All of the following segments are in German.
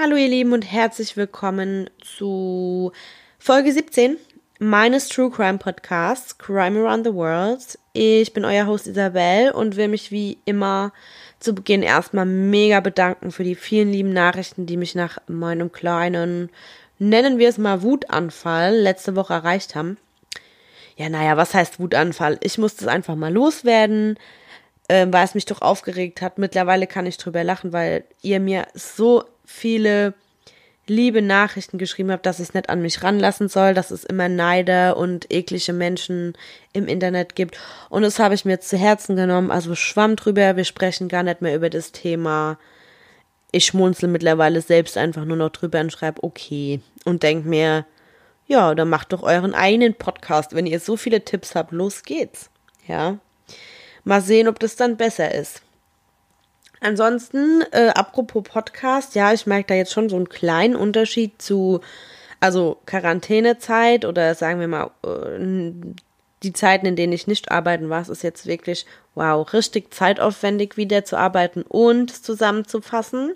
Hallo ihr Lieben und herzlich willkommen zu Folge 17 meines True Crime Podcasts Crime Around the World. Ich bin euer Host Isabel und will mich wie immer zu Beginn erstmal mega bedanken für die vielen lieben Nachrichten, die mich nach meinem kleinen, nennen wir es mal Wutanfall, letzte Woche erreicht haben. Ja, naja, was heißt Wutanfall? Ich musste es einfach mal loswerden, äh, weil es mich doch aufgeregt hat. Mittlerweile kann ich drüber lachen, weil ihr mir so viele liebe Nachrichten geschrieben habt, dass ich es nicht an mich ranlassen soll, dass es immer Neider und eklige Menschen im Internet gibt. Und das habe ich mir zu Herzen genommen. Also schwamm drüber, wir sprechen gar nicht mehr über das Thema. Ich schmunzel mittlerweile selbst einfach nur noch drüber und schreibe okay. Und denk mir, ja, dann macht doch euren eigenen Podcast. Wenn ihr so viele Tipps habt, los geht's. Ja. Mal sehen, ob das dann besser ist. Ansonsten, äh, apropos Podcast, ja, ich merke da jetzt schon so einen kleinen Unterschied zu, also Quarantänezeit oder sagen wir mal, äh, die Zeiten, in denen ich nicht arbeiten war, es ist jetzt wirklich, wow, richtig zeitaufwendig wieder zu arbeiten und zusammenzufassen.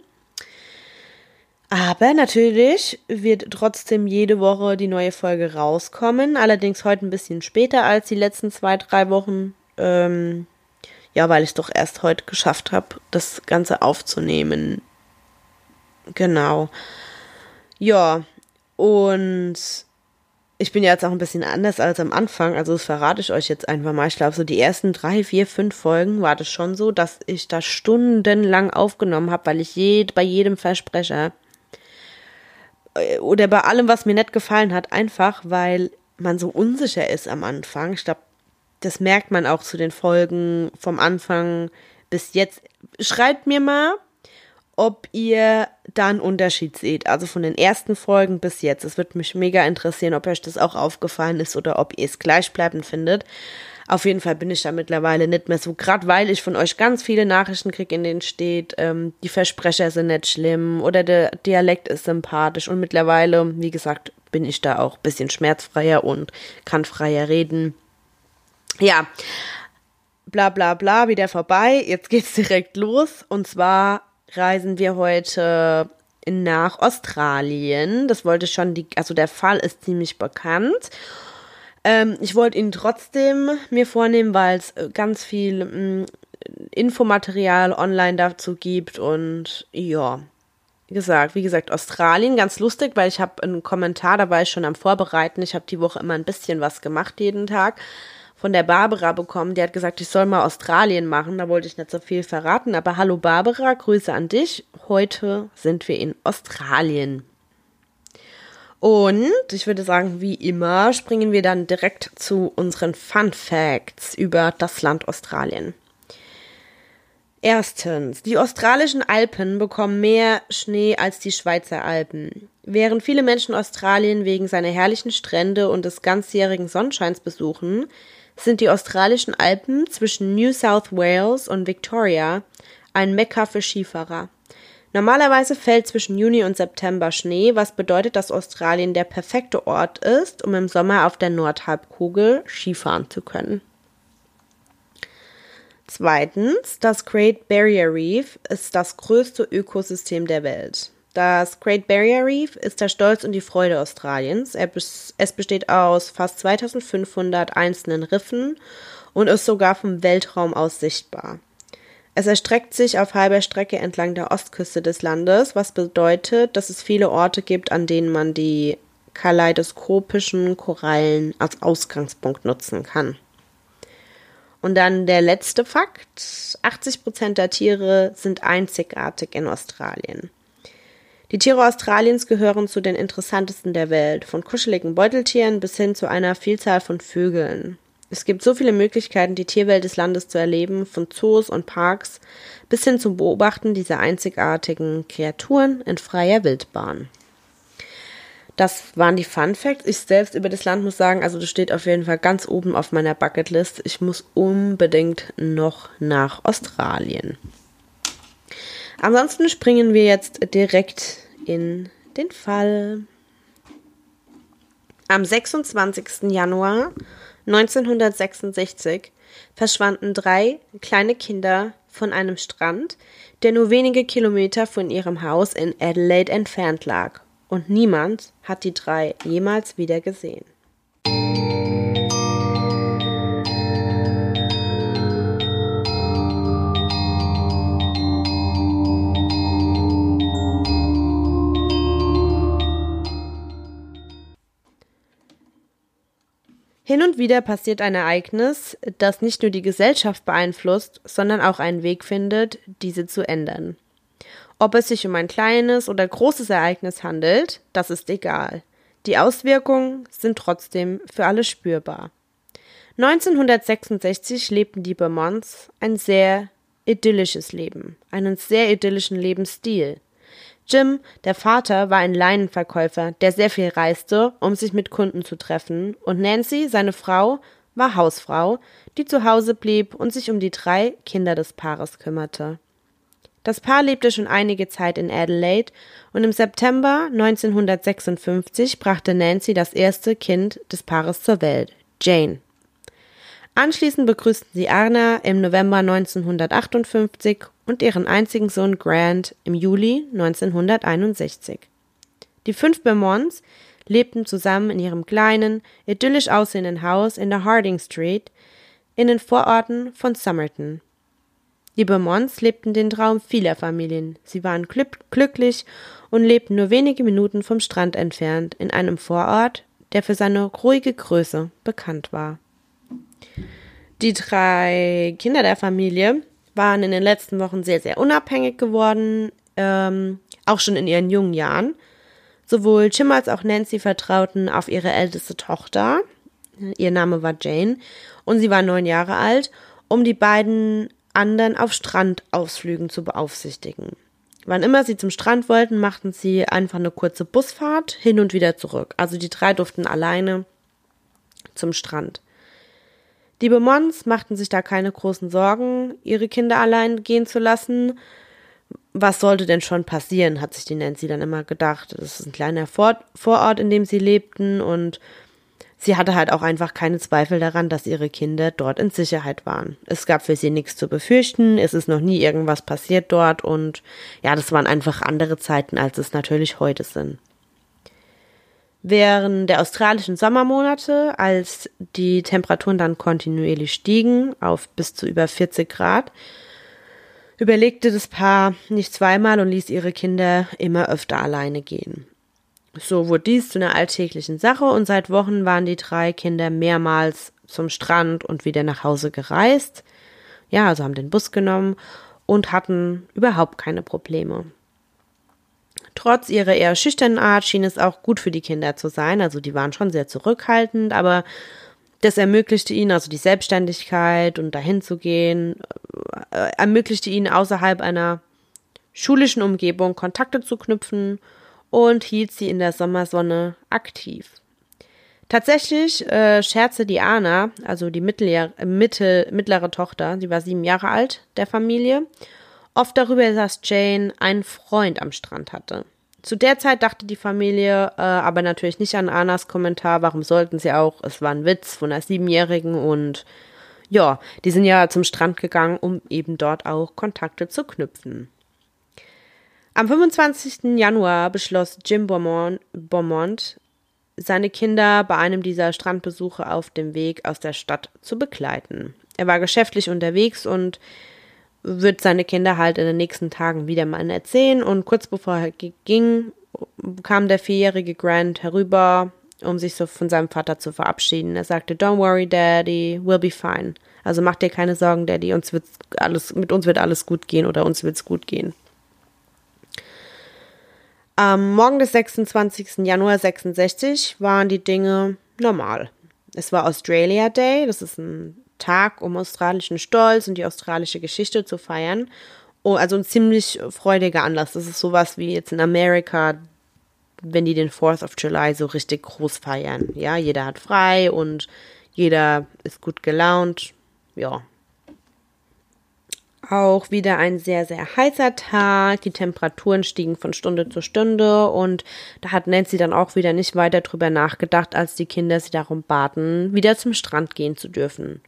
Aber natürlich wird trotzdem jede Woche die neue Folge rauskommen. Allerdings heute ein bisschen später als die letzten zwei, drei Wochen. Ähm, ja, weil ich doch erst heute geschafft habe, das Ganze aufzunehmen. Genau. Ja, und ich bin ja jetzt auch ein bisschen anders als am Anfang, also das verrate ich euch jetzt einfach mal. Ich glaube, so die ersten drei, vier, fünf Folgen war das schon so, dass ich da stundenlang aufgenommen habe, weil ich jed, bei jedem Versprecher äh, oder bei allem, was mir nicht gefallen hat, einfach weil man so unsicher ist am Anfang. Ich glaube, das merkt man auch zu den Folgen vom Anfang bis jetzt. Schreibt mir mal, ob ihr da einen Unterschied seht. Also von den ersten Folgen bis jetzt. Es würde mich mega interessieren, ob euch das auch aufgefallen ist oder ob ihr es gleichbleibend findet. Auf jeden Fall bin ich da mittlerweile nicht mehr so, gerade weil ich von euch ganz viele Nachrichten kriege, in denen steht, ähm, die Versprecher sind nicht schlimm oder der Dialekt ist sympathisch und mittlerweile, wie gesagt, bin ich da auch bisschen schmerzfreier und kann freier reden. Ja, bla bla bla, wieder vorbei. Jetzt geht's direkt los. Und zwar reisen wir heute nach Australien. Das wollte schon die, also der Fall ist ziemlich bekannt. Ähm, ich wollte ihn trotzdem mir vornehmen, weil es äh, ganz viel mh, mm, Infomaterial online dazu gibt und ja, gesagt, wie gesagt, Australien, ganz lustig, weil ich habe einen Kommentar, da war ich schon am Vorbereiten. Ich habe die Woche immer ein bisschen was gemacht jeden Tag von der Barbara bekommen. Die hat gesagt, ich soll mal Australien machen. Da wollte ich nicht so viel verraten. Aber hallo Barbara, Grüße an dich. Heute sind wir in Australien. Und ich würde sagen, wie immer springen wir dann direkt zu unseren Fun Facts über das Land Australien. Erstens, die australischen Alpen bekommen mehr Schnee als die Schweizer Alpen. Während viele Menschen Australien wegen seiner herrlichen Strände und des ganzjährigen Sonnenscheins besuchen, sind die australischen Alpen zwischen New South Wales und Victoria ein Mekka für Skifahrer. Normalerweise fällt zwischen Juni und September Schnee, was bedeutet, dass Australien der perfekte Ort ist, um im Sommer auf der Nordhalbkugel Skifahren zu können. Zweitens, das Great Barrier Reef ist das größte Ökosystem der Welt. Das Great Barrier Reef ist der Stolz und die Freude Australiens. Es besteht aus fast 2500 einzelnen Riffen und ist sogar vom Weltraum aus sichtbar. Es erstreckt sich auf halber Strecke entlang der Ostküste des Landes, was bedeutet, dass es viele Orte gibt, an denen man die kaleidoskopischen Korallen als Ausgangspunkt nutzen kann. Und dann der letzte Fakt. 80 Prozent der Tiere sind einzigartig in Australien. Die Tiere Australiens gehören zu den interessantesten der Welt, von kuscheligen Beuteltieren bis hin zu einer Vielzahl von Vögeln. Es gibt so viele Möglichkeiten, die Tierwelt des Landes zu erleben, von Zoos und Parks bis hin zum Beobachten dieser einzigartigen Kreaturen in freier Wildbahn. Das waren die Fun Facts. Ich selbst über das Land muss sagen, also das steht auf jeden Fall ganz oben auf meiner Bucketlist. Ich muss unbedingt noch nach Australien. Ansonsten springen wir jetzt direkt in den Fall. Am 26. Januar 1966 verschwanden drei kleine Kinder von einem Strand, der nur wenige Kilometer von ihrem Haus in Adelaide entfernt lag, und niemand hat die drei jemals wieder gesehen. Und wieder passiert ein Ereignis, das nicht nur die Gesellschaft beeinflusst, sondern auch einen Weg findet, diese zu ändern. Ob es sich um ein kleines oder großes Ereignis handelt, das ist egal. Die Auswirkungen sind trotzdem für alle spürbar. 1966 lebten die Beaumonts ein sehr idyllisches Leben, einen sehr idyllischen Lebensstil. Jim, der Vater, war ein Leinenverkäufer, der sehr viel reiste, um sich mit Kunden zu treffen, und Nancy, seine Frau, war Hausfrau, die zu Hause blieb und sich um die drei Kinder des Paares kümmerte. Das Paar lebte schon einige Zeit in Adelaide und im September 1956 brachte Nancy das erste Kind des Paares zur Welt, Jane. Anschließend begrüßten sie Arna im November 1958 und ihren einzigen Sohn Grant im Juli 1961. Die fünf Beaumonts lebten zusammen in ihrem kleinen, idyllisch aussehenden Haus in der Harding Street in den Vororten von Somerton. Die Beaumonts lebten den Traum vieler Familien. Sie waren glücklich und lebten nur wenige Minuten vom Strand entfernt in einem Vorort, der für seine ruhige Größe bekannt war. Die drei Kinder der Familie waren in den letzten Wochen sehr, sehr unabhängig geworden, ähm, auch schon in ihren jungen Jahren. Sowohl Jim als auch Nancy vertrauten auf ihre älteste Tochter, ihr Name war Jane, und sie war neun Jahre alt, um die beiden anderen auf Strandausflügen zu beaufsichtigen. Wann immer sie zum Strand wollten, machten sie einfach eine kurze Busfahrt hin und wieder zurück. Also die drei durften alleine zum Strand. Die Beaumonts machten sich da keine großen Sorgen, ihre Kinder allein gehen zu lassen. Was sollte denn schon passieren, hat sich die Nancy dann immer gedacht. Das ist ein kleiner Vorort, in dem sie lebten und sie hatte halt auch einfach keine Zweifel daran, dass ihre Kinder dort in Sicherheit waren. Es gab für sie nichts zu befürchten, es ist noch nie irgendwas passiert dort und ja, das waren einfach andere Zeiten, als es natürlich heute sind. Während der australischen Sommermonate, als die Temperaturen dann kontinuierlich stiegen auf bis zu über 40 Grad, überlegte das Paar nicht zweimal und ließ ihre Kinder immer öfter alleine gehen. So wurde dies zu einer alltäglichen Sache und seit Wochen waren die drei Kinder mehrmals zum Strand und wieder nach Hause gereist. Ja, also haben den Bus genommen und hatten überhaupt keine Probleme. Trotz ihrer eher schüchternen Art schien es auch gut für die Kinder zu sein. Also die waren schon sehr zurückhaltend, aber das ermöglichte ihnen also die Selbstständigkeit und dahin zu gehen, äh, ermöglichte ihnen außerhalb einer schulischen Umgebung Kontakte zu knüpfen und hielt sie in der Sommersonne aktiv. Tatsächlich äh, scherzte die Anna, also die mittlere, mittel, mittlere Tochter, sie war sieben Jahre alt, der Familie, oft darüber, dass Jane einen Freund am Strand hatte. Zu der Zeit dachte die Familie äh, aber natürlich nicht an Annas Kommentar, warum sollten sie auch, es war ein Witz von einer Siebenjährigen und ja, die sind ja zum Strand gegangen, um eben dort auch Kontakte zu knüpfen. Am 25. Januar beschloss Jim Beaumont, Beaumont seine Kinder bei einem dieser Strandbesuche auf dem Weg aus der Stadt zu begleiten. Er war geschäftlich unterwegs und wird seine Kinder halt in den nächsten Tagen wieder mal erzählen. Und kurz bevor er ging, kam der vierjährige Grant herüber, um sich so von seinem Vater zu verabschieden. Er sagte, Don't worry, Daddy, we'll be fine. Also mach dir keine Sorgen, Daddy, uns wird alles, mit uns wird alles gut gehen oder uns wird's gut gehen. Am Morgen des 26. Januar 66 waren die Dinge normal. Es war Australia Day, das ist ein Tag, um australischen Stolz und die australische Geschichte zu feiern. Oh, also ein ziemlich freudiger Anlass. Das ist sowas wie jetzt in Amerika, wenn die den 4th of July so richtig groß feiern. Ja, jeder hat frei und jeder ist gut gelaunt. Ja. Auch wieder ein sehr, sehr heißer Tag. Die Temperaturen stiegen von Stunde zu Stunde und da hat Nancy dann auch wieder nicht weiter drüber nachgedacht, als die Kinder sie darum baten, wieder zum Strand gehen zu dürfen.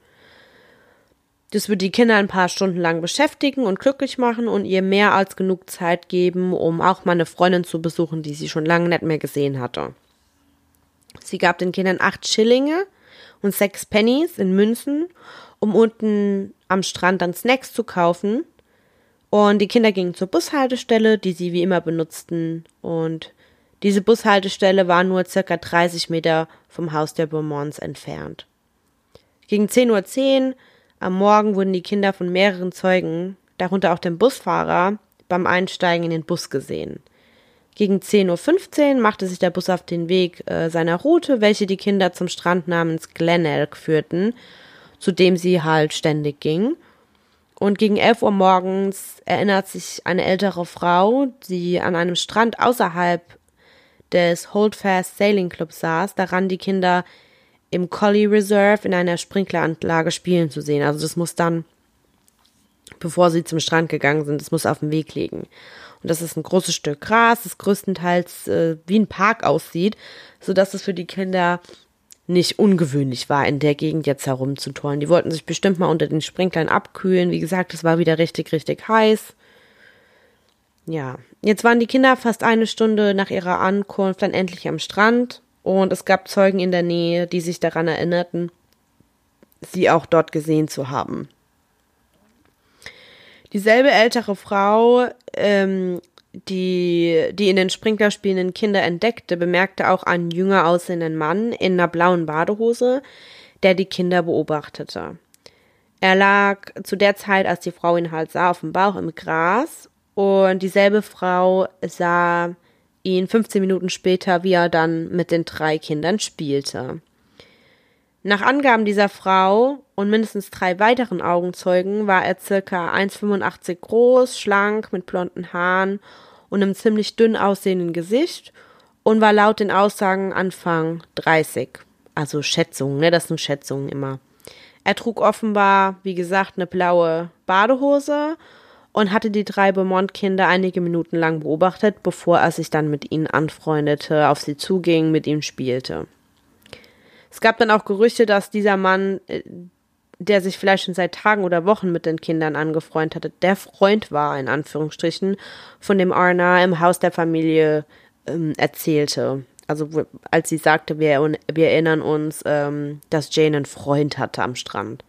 Das wird die Kinder ein paar Stunden lang beschäftigen und glücklich machen und ihr mehr als genug Zeit geben, um auch mal eine Freundin zu besuchen, die sie schon lange nicht mehr gesehen hatte. Sie gab den Kindern acht Schillinge und sechs Pennies in Münzen, um unten am Strand dann Snacks zu kaufen. Und die Kinder gingen zur Bushaltestelle, die sie wie immer benutzten. Und diese Bushaltestelle war nur circa 30 Meter vom Haus der Beaumonts entfernt. Gegen 10.10 Uhr am Morgen wurden die Kinder von mehreren Zeugen, darunter auch dem Busfahrer, beim Einsteigen in den Bus gesehen. Gegen 10.15 Uhr machte sich der Bus auf den Weg äh, seiner Route, welche die Kinder zum Strand namens Glenelg führten, zu dem sie halt ständig ging. Und gegen 11 Uhr morgens erinnert sich eine ältere Frau, die an einem Strand außerhalb des Holdfast Sailing Club saß, daran die Kinder im Collie Reserve in einer Sprinkleranlage spielen zu sehen. Also das muss dann, bevor sie zum Strand gegangen sind, das muss auf dem Weg liegen. Und das ist ein großes Stück Gras, das größtenteils äh, wie ein Park aussieht, sodass es für die Kinder nicht ungewöhnlich war, in der Gegend jetzt herumzutollen. Die wollten sich bestimmt mal unter den Sprinklern abkühlen. Wie gesagt, es war wieder richtig, richtig heiß. Ja, jetzt waren die Kinder fast eine Stunde nach ihrer Ankunft dann endlich am Strand und es gab Zeugen in der Nähe, die sich daran erinnerten, sie auch dort gesehen zu haben. Dieselbe ältere Frau, ähm, die die in den Sprinkler spielenden Kinder entdeckte, bemerkte auch einen jünger aussehenden Mann in einer blauen Badehose, der die Kinder beobachtete. Er lag zu der Zeit, als die Frau ihn halt sah, auf dem Bauch im Gras und dieselbe Frau sah ihn 15 Minuten später, wie er dann mit den drei Kindern spielte. Nach Angaben dieser Frau und mindestens drei weiteren Augenzeugen war er circa 1,85 groß, schlank, mit blonden Haaren und einem ziemlich dünn aussehenden Gesicht und war laut den Aussagen Anfang 30. Also Schätzungen, ne? Das sind Schätzungen immer. Er trug offenbar, wie gesagt, eine blaue Badehose und hatte die drei Beaumont-Kinder einige Minuten lang beobachtet, bevor er sich dann mit ihnen anfreundete, auf sie zuging, mit ihnen spielte. Es gab dann auch Gerüchte, dass dieser Mann, äh, der sich vielleicht schon seit Tagen oder Wochen mit den Kindern angefreundet hatte, der Freund war, in Anführungsstrichen, von dem Arna im Haus der Familie ähm, erzählte. Also als sie sagte, wir, wir erinnern uns, ähm, dass Jane einen Freund hatte am Strand.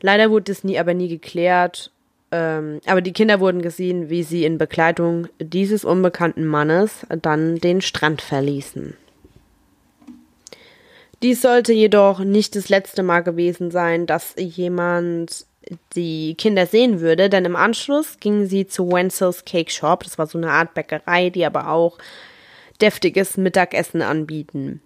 Leider wurde es nie, aber nie geklärt ähm, aber die Kinder wurden gesehen, wie sie in Begleitung dieses unbekannten Mannes dann den Strand verließen. Dies sollte jedoch nicht das letzte Mal gewesen sein, dass jemand die Kinder sehen würde, denn im Anschluss gingen sie zu Wenzel's Cake Shop. Das war so eine Art Bäckerei, die aber auch deftiges Mittagessen anbieten.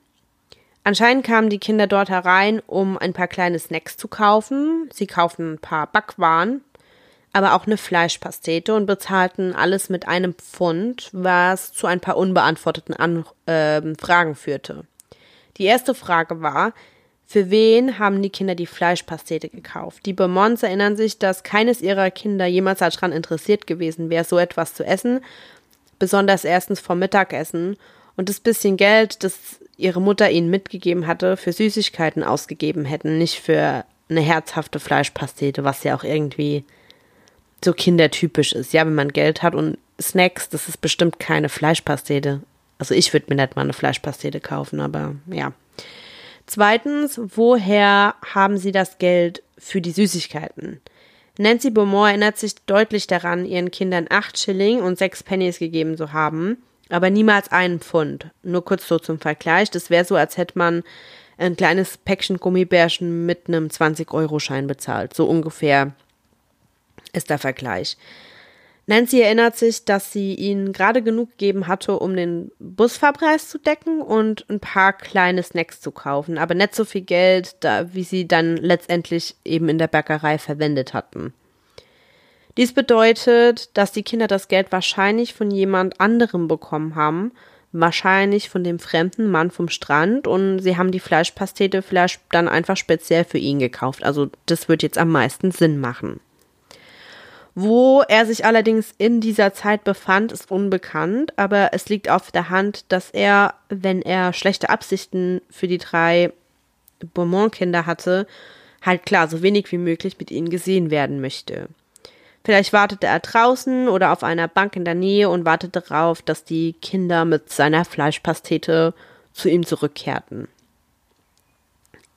Anscheinend kamen die Kinder dort herein, um ein paar kleine Snacks zu kaufen. Sie kauften ein paar Backwaren aber auch eine Fleischpastete und bezahlten alles mit einem Pfund, was zu ein paar unbeantworteten An äh, Fragen führte. Die erste Frage war, für wen haben die Kinder die Fleischpastete gekauft? Die Beaumonts erinnern sich, dass keines ihrer Kinder jemals daran interessiert gewesen wäre, so etwas zu essen, besonders erstens vom Mittagessen und das bisschen Geld, das ihre Mutter ihnen mitgegeben hatte, für Süßigkeiten ausgegeben hätten, nicht für eine herzhafte Fleischpastete, was ja auch irgendwie so kindertypisch ist. Ja, wenn man Geld hat und Snacks, das ist bestimmt keine Fleischpastete. Also ich würde mir nicht mal eine Fleischpastete kaufen, aber ja. Zweitens, woher haben Sie das Geld für die Süßigkeiten? Nancy Beaumont erinnert sich deutlich daran, ihren Kindern acht Schilling und sechs Pennies gegeben zu haben, aber niemals einen Pfund. Nur kurz so zum Vergleich, das wäre so, als hätte man ein kleines Päckchen Gummibärchen mit einem 20-Euro-Schein bezahlt. So ungefähr ist der Vergleich. Nancy erinnert sich, dass sie ihnen gerade genug gegeben hatte, um den Busfahrpreis zu decken und ein paar kleine Snacks zu kaufen, aber nicht so viel Geld, da, wie sie dann letztendlich eben in der Bäckerei verwendet hatten. Dies bedeutet, dass die Kinder das Geld wahrscheinlich von jemand anderem bekommen haben, wahrscheinlich von dem fremden Mann vom Strand und sie haben die Fleischpastete vielleicht dann einfach speziell für ihn gekauft. Also das wird jetzt am meisten Sinn machen. Wo er sich allerdings in dieser Zeit befand, ist unbekannt, aber es liegt auf der Hand, dass er, wenn er schlechte Absichten für die drei Beaumont-Kinder hatte, halt klar so wenig wie möglich mit ihnen gesehen werden möchte. Vielleicht wartete er draußen oder auf einer Bank in der Nähe und wartete darauf, dass die Kinder mit seiner Fleischpastete zu ihm zurückkehrten.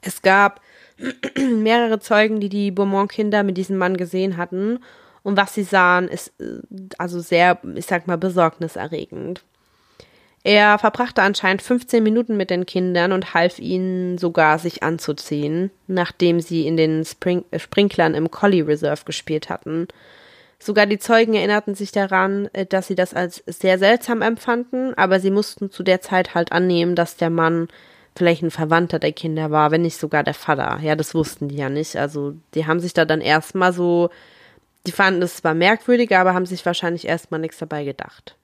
Es gab mehrere Zeugen, die die Beaumont-Kinder mit diesem Mann gesehen hatten. Und was sie sahen, ist äh, also sehr, ich sag mal, besorgniserregend. Er verbrachte anscheinend 15 Minuten mit den Kindern und half ihnen sogar, sich anzuziehen, nachdem sie in den Spring äh, Sprinklern im Collie Reserve gespielt hatten. Sogar die Zeugen erinnerten sich daran, äh, dass sie das als sehr seltsam empfanden, aber sie mussten zu der Zeit halt annehmen, dass der Mann vielleicht ein Verwandter der Kinder war, wenn nicht sogar der Vater. Ja, das wussten die ja nicht. Also die haben sich da dann erstmal so, die fanden es zwar merkwürdig, aber haben sich wahrscheinlich erstmal nichts dabei gedacht.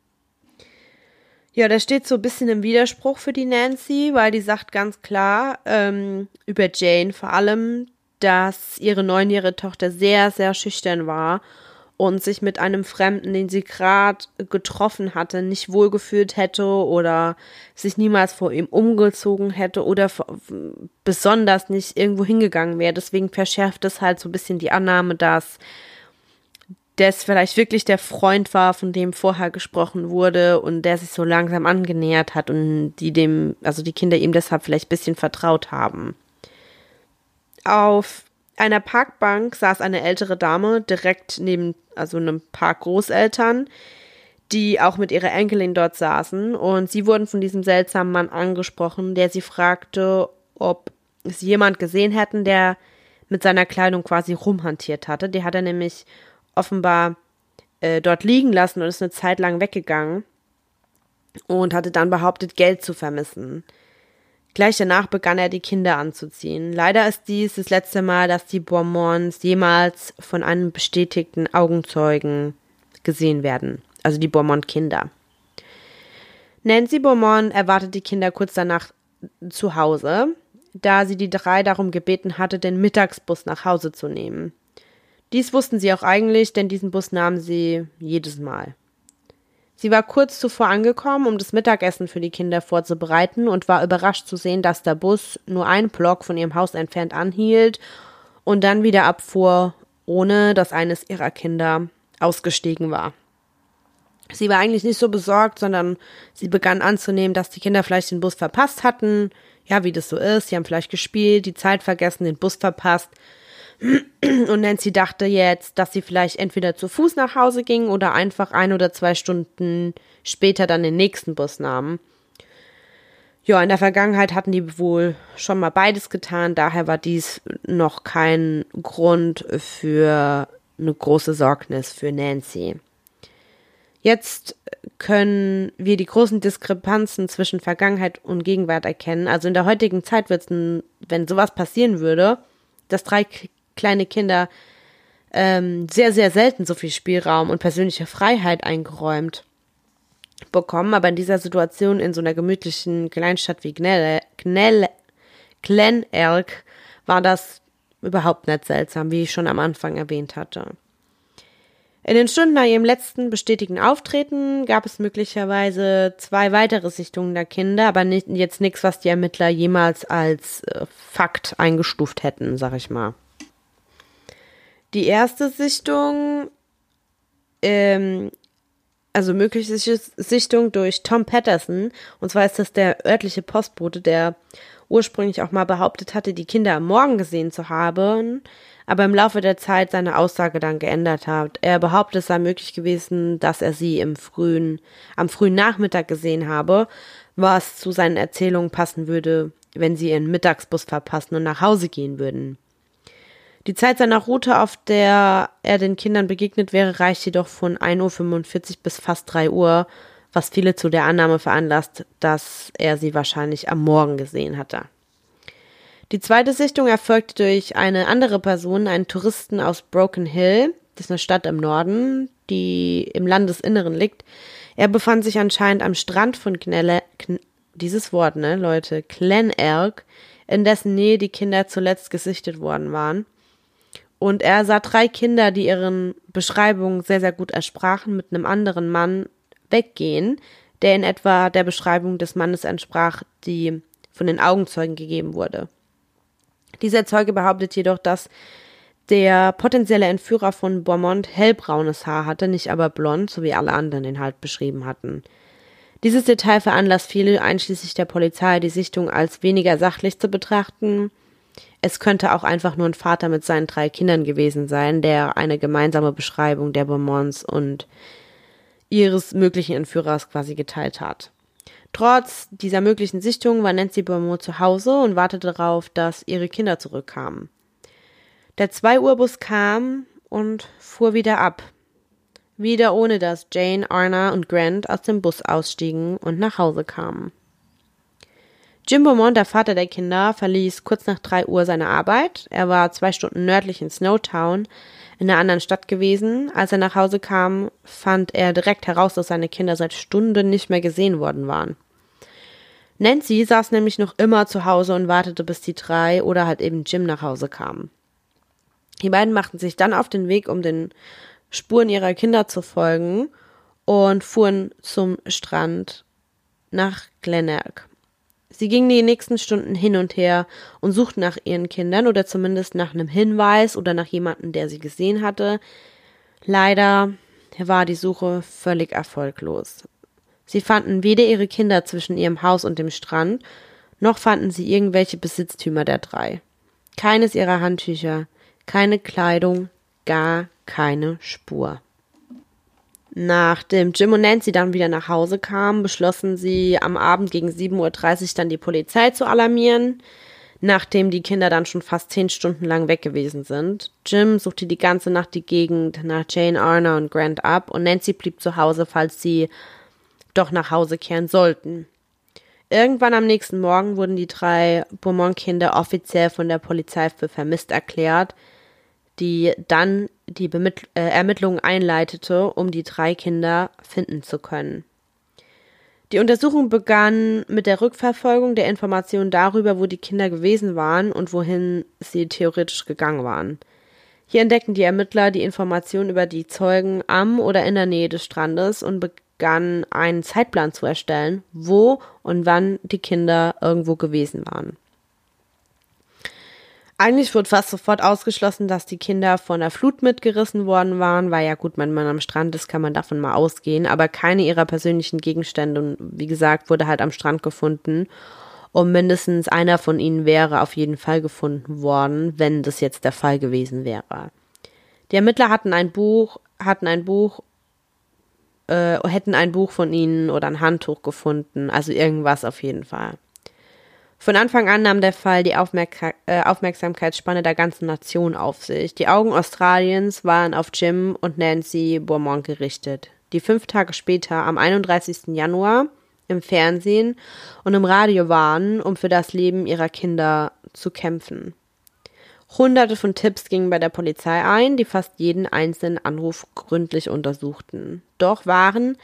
Ja, der steht so ein bisschen im Widerspruch für die Nancy, weil die sagt ganz klar ähm, über Jane vor allem, dass ihre neunjährige Tochter sehr, sehr schüchtern war und sich mit einem Fremden, den sie gerade getroffen hatte, nicht wohlgefühlt hätte oder sich niemals vor ihm umgezogen hätte oder besonders nicht irgendwo hingegangen wäre. Deswegen verschärft es halt so ein bisschen die Annahme, dass das vielleicht wirklich der Freund war, von dem vorher gesprochen wurde und der sich so langsam angenähert hat und die dem, also die Kinder ihm deshalb vielleicht ein bisschen vertraut haben. Auf einer Parkbank saß eine ältere Dame direkt neben, also einem Paar Großeltern, die auch mit ihrer Enkelin dort saßen und sie wurden von diesem seltsamen Mann angesprochen, der sie fragte, ob sie jemand gesehen hätten, der mit seiner Kleidung quasi rumhantiert hatte. Die hat er nämlich offenbar äh, dort liegen lassen und ist eine Zeit lang weggegangen und hatte dann behauptet, Geld zu vermissen. Gleich danach begann er die Kinder anzuziehen. Leider ist dies das letzte Mal, dass die Bourmonds jemals von einem bestätigten Augenzeugen gesehen werden. Also die Bourmont-Kinder. Nancy Beaumont erwartet die Kinder kurz danach zu Hause, da sie die drei darum gebeten hatte, den Mittagsbus nach Hause zu nehmen. Dies wussten sie auch eigentlich, denn diesen Bus nahmen sie jedes Mal. Sie war kurz zuvor angekommen, um das Mittagessen für die Kinder vorzubereiten und war überrascht zu sehen, dass der Bus nur einen Block von ihrem Haus entfernt anhielt und dann wieder abfuhr, ohne dass eines ihrer Kinder ausgestiegen war. Sie war eigentlich nicht so besorgt, sondern sie begann anzunehmen, dass die Kinder vielleicht den Bus verpasst hatten. Ja, wie das so ist. Sie haben vielleicht gespielt, die Zeit vergessen, den Bus verpasst. Und Nancy dachte jetzt, dass sie vielleicht entweder zu Fuß nach Hause ging oder einfach ein oder zwei Stunden später dann den nächsten Bus nahmen. Ja, in der Vergangenheit hatten die wohl schon mal beides getan, daher war dies noch kein Grund für eine große Sorgnis für Nancy. Jetzt können wir die großen Diskrepanzen zwischen Vergangenheit und Gegenwart erkennen. Also in der heutigen Zeit wird es, wenn sowas passieren würde, dass drei kleine Kinder ähm, sehr, sehr selten so viel Spielraum und persönliche Freiheit eingeräumt bekommen. Aber in dieser Situation in so einer gemütlichen Kleinstadt wie Gnelle, Gnelle, Glenelg war das überhaupt nicht seltsam, wie ich schon am Anfang erwähnt hatte. In den Stunden nach ihrem letzten bestätigten Auftreten gab es möglicherweise zwei weitere Sichtungen der Kinder, aber nicht, jetzt nichts, was die Ermittler jemals als äh, Fakt eingestuft hätten, sag ich mal. Die erste Sichtung, ähm, also mögliche Sichtung durch Tom Patterson, und zwar ist das der örtliche Postbote, der ursprünglich auch mal behauptet hatte, die Kinder am Morgen gesehen zu haben, aber im Laufe der Zeit seine Aussage dann geändert hat. Er behauptet, es sei möglich gewesen, dass er sie im frühen, am frühen Nachmittag gesehen habe, was zu seinen Erzählungen passen würde, wenn sie ihren Mittagsbus verpassen und nach Hause gehen würden. Die Zeit seiner Route, auf der er den Kindern begegnet wäre, reicht jedoch von 1.45 Uhr bis fast 3 Uhr, was viele zu der Annahme veranlasst, dass er sie wahrscheinlich am Morgen gesehen hatte. Die zweite Sichtung erfolgte durch eine andere Person, einen Touristen aus Broken Hill, das ist eine Stadt im Norden, die im Landesinneren liegt. Er befand sich anscheinend am Strand von Knelle, Kn dieses Wort, ne, Leute, Glenelg, in dessen Nähe die Kinder zuletzt gesichtet worden waren. Und er sah drei Kinder, die ihren Beschreibungen sehr, sehr gut ersprachen, mit einem anderen Mann weggehen, der in etwa der Beschreibung des Mannes entsprach, die von den Augenzeugen gegeben wurde. Dieser Zeuge behauptet jedoch, dass der potenzielle Entführer von Beaumont hellbraunes Haar hatte, nicht aber blond, so wie alle anderen ihn halt beschrieben hatten. Dieses Detail veranlasst viele, einschließlich der Polizei, die Sichtung als weniger sachlich zu betrachten. Es könnte auch einfach nur ein Vater mit seinen drei Kindern gewesen sein, der eine gemeinsame Beschreibung der Beaumonts und ihres möglichen Entführers quasi geteilt hat. Trotz dieser möglichen Sichtung war Nancy Beaumont zu Hause und wartete darauf, dass ihre Kinder zurückkamen. Der 2 Uhr Bus kam und fuhr wieder ab. Wieder ohne dass Jane, Arna und Grant aus dem Bus ausstiegen und nach Hause kamen. Jim Beaumont, der Vater der Kinder, verließ kurz nach drei Uhr seine Arbeit. Er war zwei Stunden nördlich in Snowtown, in einer anderen Stadt gewesen. Als er nach Hause kam, fand er direkt heraus, dass seine Kinder seit Stunden nicht mehr gesehen worden waren. Nancy saß nämlich noch immer zu Hause und wartete, bis die drei oder halt eben Jim nach Hause kamen. Die beiden machten sich dann auf den Weg, um den Spuren ihrer Kinder zu folgen und fuhren zum Strand nach Glenelg. Sie gingen die nächsten Stunden hin und her und suchten nach ihren Kindern oder zumindest nach einem Hinweis oder nach jemandem, der sie gesehen hatte. Leider war die Suche völlig erfolglos. Sie fanden weder ihre Kinder zwischen ihrem Haus und dem Strand, noch fanden sie irgendwelche Besitztümer der drei. Keines ihrer Handtücher, keine Kleidung, gar keine Spur. Nachdem Jim und Nancy dann wieder nach Hause kamen, beschlossen sie am Abend gegen 7.30 Uhr dann die Polizei zu alarmieren, nachdem die Kinder dann schon fast zehn Stunden lang weg gewesen sind. Jim suchte die ganze Nacht die Gegend nach Jane, Arna und Grant ab und Nancy blieb zu Hause, falls sie doch nach Hause kehren sollten. Irgendwann am nächsten Morgen wurden die drei Beaumont-Kinder offiziell von der Polizei für vermisst erklärt die dann die Bemittl äh, Ermittlungen einleitete, um die drei Kinder finden zu können. Die Untersuchung begann mit der Rückverfolgung der Informationen darüber, wo die Kinder gewesen waren und wohin sie theoretisch gegangen waren. Hier entdeckten die Ermittler die Informationen über die Zeugen am oder in der Nähe des Strandes und begannen einen Zeitplan zu erstellen, wo und wann die Kinder irgendwo gewesen waren. Eigentlich wurde fast sofort ausgeschlossen, dass die Kinder von der Flut mitgerissen worden waren, weil ja gut, wenn man am Strand ist, kann man davon mal ausgehen, aber keine ihrer persönlichen Gegenstände, wie gesagt, wurde halt am Strand gefunden. Und mindestens einer von ihnen wäre auf jeden Fall gefunden worden, wenn das jetzt der Fall gewesen wäre. Die Ermittler hatten ein Buch, hatten ein Buch, äh, hätten ein Buch von ihnen oder ein Handtuch gefunden, also irgendwas auf jeden Fall. Von Anfang an nahm der Fall die Aufmerk äh, Aufmerksamkeitsspanne der ganzen Nation auf sich. Die Augen Australiens waren auf Jim und Nancy Beaumont gerichtet, die fünf Tage später, am 31. Januar, im Fernsehen und im Radio waren, um für das Leben ihrer Kinder zu kämpfen. Hunderte von Tipps gingen bei der Polizei ein, die fast jeden einzelnen Anruf gründlich untersuchten. Doch waren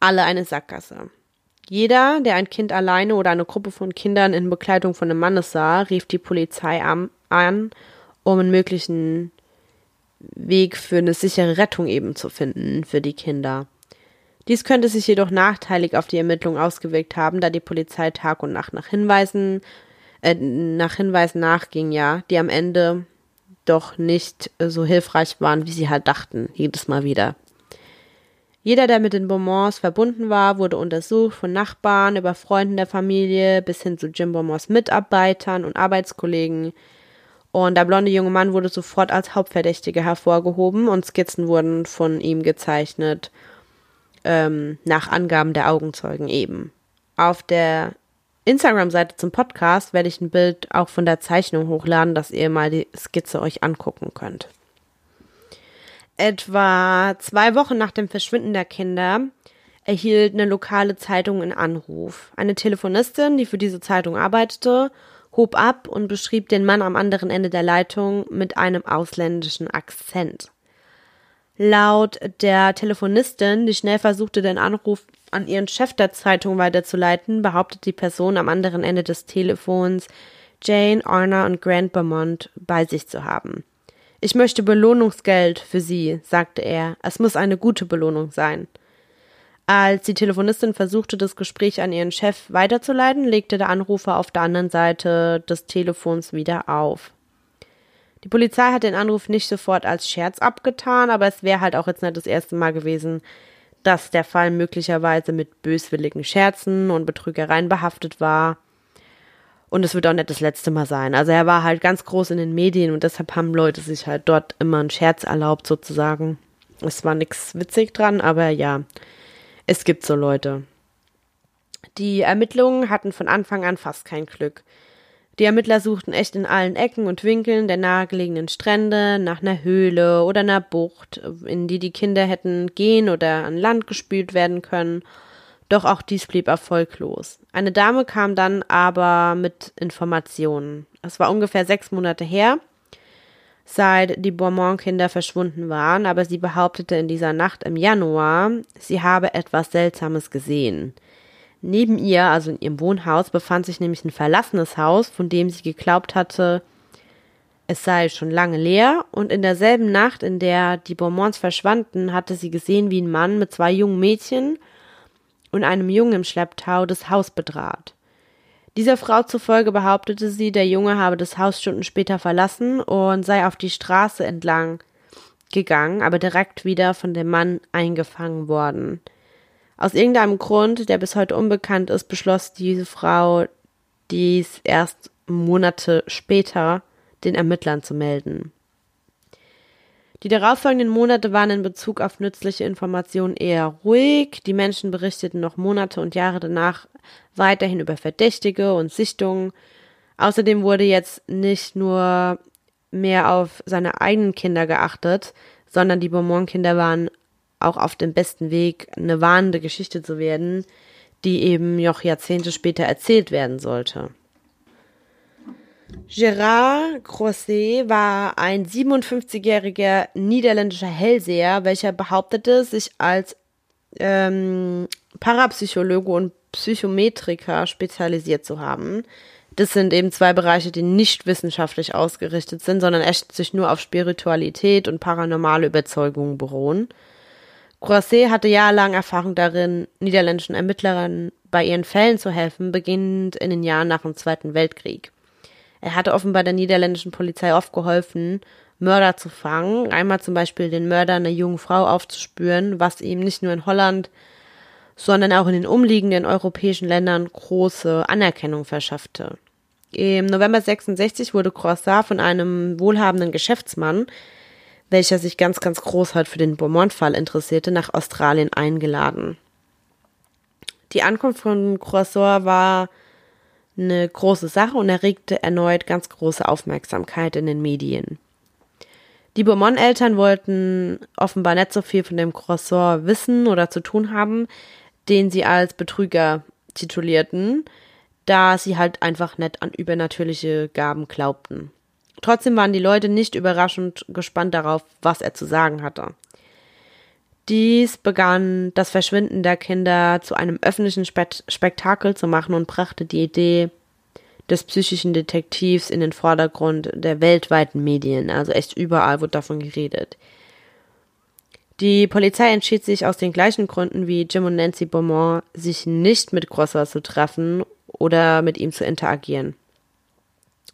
alle eine Sackgasse. Jeder, der ein Kind alleine oder eine Gruppe von Kindern in Begleitung von einem Mannes sah, rief die Polizei an, um einen möglichen Weg für eine sichere Rettung eben zu finden für die Kinder. Dies könnte sich jedoch nachteilig auf die Ermittlungen ausgewirkt haben, da die Polizei Tag und Nacht nach Hinweisen, äh, nach Hinweisen nachging, ja, die am Ende doch nicht so hilfreich waren, wie sie halt dachten, jedes Mal wieder. Jeder, der mit den Beaumonts verbunden war, wurde untersucht, von Nachbarn über Freunden der Familie bis hin zu Jim Beaumonts Mitarbeitern und Arbeitskollegen. Und der blonde junge Mann wurde sofort als Hauptverdächtiger hervorgehoben und Skizzen wurden von ihm gezeichnet, ähm, nach Angaben der Augenzeugen eben. Auf der Instagram-Seite zum Podcast werde ich ein Bild auch von der Zeichnung hochladen, dass ihr mal die Skizze euch angucken könnt. Etwa zwei Wochen nach dem Verschwinden der Kinder erhielt eine lokale Zeitung einen Anruf. Eine Telefonistin, die für diese Zeitung arbeitete, hob ab und beschrieb den Mann am anderen Ende der Leitung mit einem ausländischen Akzent. Laut der Telefonistin, die schnell versuchte, den Anruf an ihren Chef der Zeitung weiterzuleiten, behauptet die Person am anderen Ende des Telefons, Jane, Arna und Grant Beaumont bei sich zu haben. Ich möchte Belohnungsgeld für Sie, sagte er. Es muss eine gute Belohnung sein. Als die Telefonistin versuchte, das Gespräch an ihren Chef weiterzuleiten, legte der Anrufer auf der anderen Seite des Telefons wieder auf. Die Polizei hat den Anruf nicht sofort als Scherz abgetan, aber es wäre halt auch jetzt nicht das erste Mal gewesen, dass der Fall möglicherweise mit böswilligen Scherzen und Betrügereien behaftet war. Und es wird auch nicht das letzte Mal sein. Also er war halt ganz groß in den Medien und deshalb haben Leute sich halt dort immer einen Scherz erlaubt sozusagen. Es war nichts witzig dran, aber ja, es gibt so Leute. Die Ermittlungen hatten von Anfang an fast kein Glück. Die Ermittler suchten echt in allen Ecken und Winkeln der nahegelegenen Strände nach einer Höhle oder einer Bucht, in die die Kinder hätten gehen oder an Land gespült werden können. Doch auch dies blieb erfolglos. Eine Dame kam dann aber mit Informationen. Es war ungefähr sechs Monate her, seit die Beaumont-Kinder verschwunden waren, aber sie behauptete in dieser Nacht im Januar, sie habe etwas Seltsames gesehen. Neben ihr, also in ihrem Wohnhaus, befand sich nämlich ein verlassenes Haus, von dem sie geglaubt hatte, es sei schon lange leer, und in derselben Nacht, in der die Beaumonts verschwanden, hatte sie gesehen, wie ein Mann mit zwei jungen Mädchen und einem Jungen im Schlepptau das Haus betrat. Dieser Frau zufolge behauptete sie, der Junge habe das Haus Stunden später verlassen und sei auf die Straße entlang gegangen, aber direkt wieder von dem Mann eingefangen worden. Aus irgendeinem Grund, der bis heute unbekannt ist, beschloss diese Frau, dies erst Monate später den Ermittlern zu melden. Die darauffolgenden Monate waren in Bezug auf nützliche Informationen eher ruhig. Die Menschen berichteten noch Monate und Jahre danach weiterhin über Verdächtige und Sichtungen. Außerdem wurde jetzt nicht nur mehr auf seine eigenen Kinder geachtet, sondern die Beaumont-Kinder waren auch auf dem besten Weg, eine warnende Geschichte zu werden, die eben noch Jahrzehnte später erzählt werden sollte. Gérard Grosset war ein 57-jähriger niederländischer Hellseher, welcher behauptete, sich als ähm, Parapsychologe und Psychometriker spezialisiert zu haben. Das sind eben zwei Bereiche, die nicht wissenschaftlich ausgerichtet sind, sondern echt sich nur auf Spiritualität und paranormale Überzeugungen beruhen. Croisset hatte jahrelang Erfahrung darin, niederländischen Ermittlerinnen bei ihren Fällen zu helfen, beginnend in den Jahren nach dem Zweiten Weltkrieg. Er hatte offenbar der niederländischen Polizei oft geholfen, Mörder zu fangen, einmal zum Beispiel den Mörder einer jungen Frau aufzuspüren, was ihm nicht nur in Holland, sondern auch in den umliegenden europäischen Ländern große Anerkennung verschaffte. Im November 66 wurde Croissant von einem wohlhabenden Geschäftsmann welcher sich ganz, ganz groß halt für den Beaumont-Fall interessierte, nach Australien eingeladen. Die Ankunft von Croissant war eine große Sache und erregte erneut ganz große Aufmerksamkeit in den Medien. Die Beaumont-Eltern wollten offenbar nicht so viel von dem Croissant wissen oder zu tun haben, den sie als Betrüger titulierten, da sie halt einfach nicht an übernatürliche Gaben glaubten. Trotzdem waren die Leute nicht überraschend gespannt darauf, was er zu sagen hatte. Dies begann das Verschwinden der Kinder zu einem öffentlichen Spekt Spektakel zu machen und brachte die Idee des psychischen Detektivs in den Vordergrund der weltweiten Medien. Also echt überall wurde davon geredet. Die Polizei entschied sich aus den gleichen Gründen wie Jim und Nancy Beaumont, sich nicht mit Grosser zu treffen oder mit ihm zu interagieren.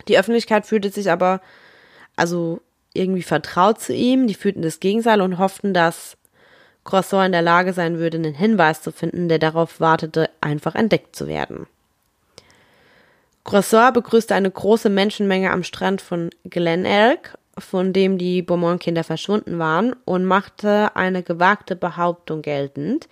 Die Öffentlichkeit fühlte sich aber also irgendwie vertraut zu ihm, die fühlten das Gegenteil und hofften, dass Croissant in der Lage sein würde, einen Hinweis zu finden, der darauf wartete, einfach entdeckt zu werden. Croissant begrüßte eine große Menschenmenge am Strand von Glen Elk, von dem die Beaumont-Kinder verschwunden waren, und machte eine gewagte Behauptung geltend,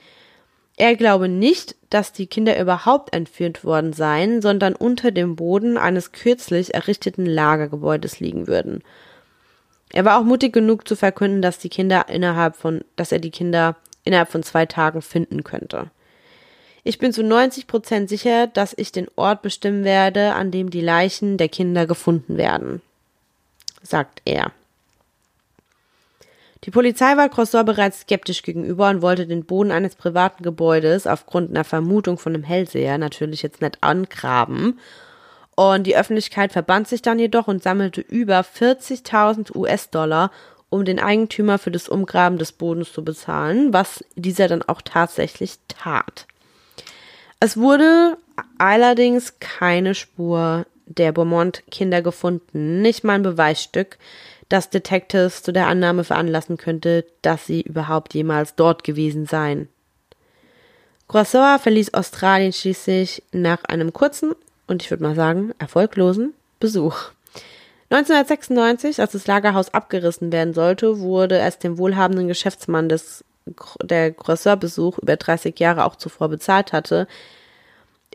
er glaube nicht, dass die Kinder überhaupt entführt worden seien, sondern unter dem Boden eines kürzlich errichteten Lagergebäudes liegen würden. Er war auch mutig genug zu verkünden, dass die Kinder innerhalb von, dass er die Kinder innerhalb von zwei Tagen finden könnte. Ich bin zu 90 Prozent sicher, dass ich den Ort bestimmen werde, an dem die Leichen der Kinder gefunden werden, sagt er. Die Polizei war Crossor bereits skeptisch gegenüber und wollte den Boden eines privaten Gebäudes aufgrund einer Vermutung von einem Hellseher natürlich jetzt nicht angraben. Und die Öffentlichkeit verband sich dann jedoch und sammelte über 40.000 US-Dollar, um den Eigentümer für das Umgraben des Bodens zu bezahlen, was dieser dann auch tatsächlich tat. Es wurde allerdings keine Spur der Beaumont-Kinder gefunden, nicht mal ein Beweisstück, das Detectives zu der Annahme veranlassen könnte, dass sie überhaupt jemals dort gewesen seien. Croissant verließ Australien schließlich nach einem kurzen und ich würde mal sagen erfolglosen Besuch. 1996, als das Lagerhaus abgerissen werden sollte, wurde es dem wohlhabenden Geschäftsmann, des, der Croissant-Besuch über 30 Jahre auch zuvor bezahlt hatte,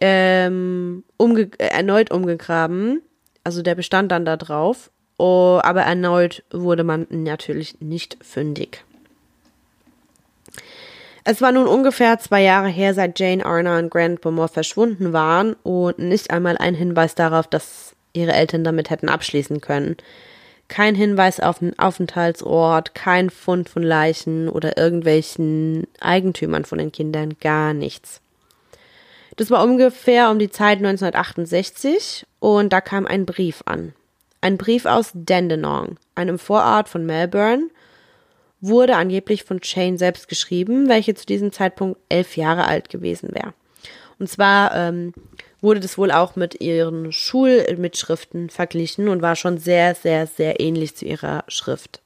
ähm, umge erneut umgegraben. Also der bestand dann da drauf. Oh, aber erneut wurde man natürlich nicht fündig. Es war nun ungefähr zwei Jahre her, seit Jane Arna und Grant Beaumont verschwunden waren und nicht einmal ein Hinweis darauf, dass ihre Eltern damit hätten abschließen können. Kein Hinweis auf einen Aufenthaltsort, kein Fund von Leichen oder irgendwelchen Eigentümern von den Kindern, gar nichts. Das war ungefähr um die Zeit 1968 und da kam ein Brief an. Ein Brief aus Dandenong, einem Vorort von Melbourne, wurde angeblich von Shane selbst geschrieben, welche zu diesem Zeitpunkt elf Jahre alt gewesen wäre. Und zwar ähm, wurde das wohl auch mit ihren Schulmitschriften verglichen und war schon sehr, sehr, sehr ähnlich zu ihrer Schrift.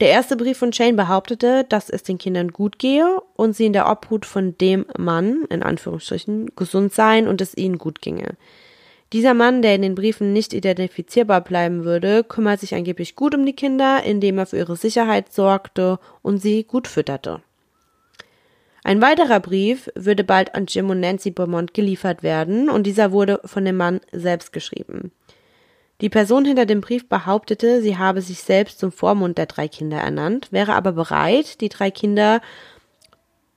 Der erste Brief von Shane behauptete, dass es den Kindern gut gehe und sie in der Obhut von dem Mann, in Anführungsstrichen, gesund seien und es ihnen gut ginge. Dieser Mann, der in den Briefen nicht identifizierbar bleiben würde, kümmert sich angeblich gut um die Kinder, indem er für ihre Sicherheit sorgte und sie gut fütterte. Ein weiterer Brief würde bald an Jim und Nancy Beaumont geliefert werden und dieser wurde von dem Mann selbst geschrieben. Die Person hinter dem Brief behauptete, sie habe sich selbst zum Vormund der drei Kinder ernannt, wäre aber bereit, die drei Kinder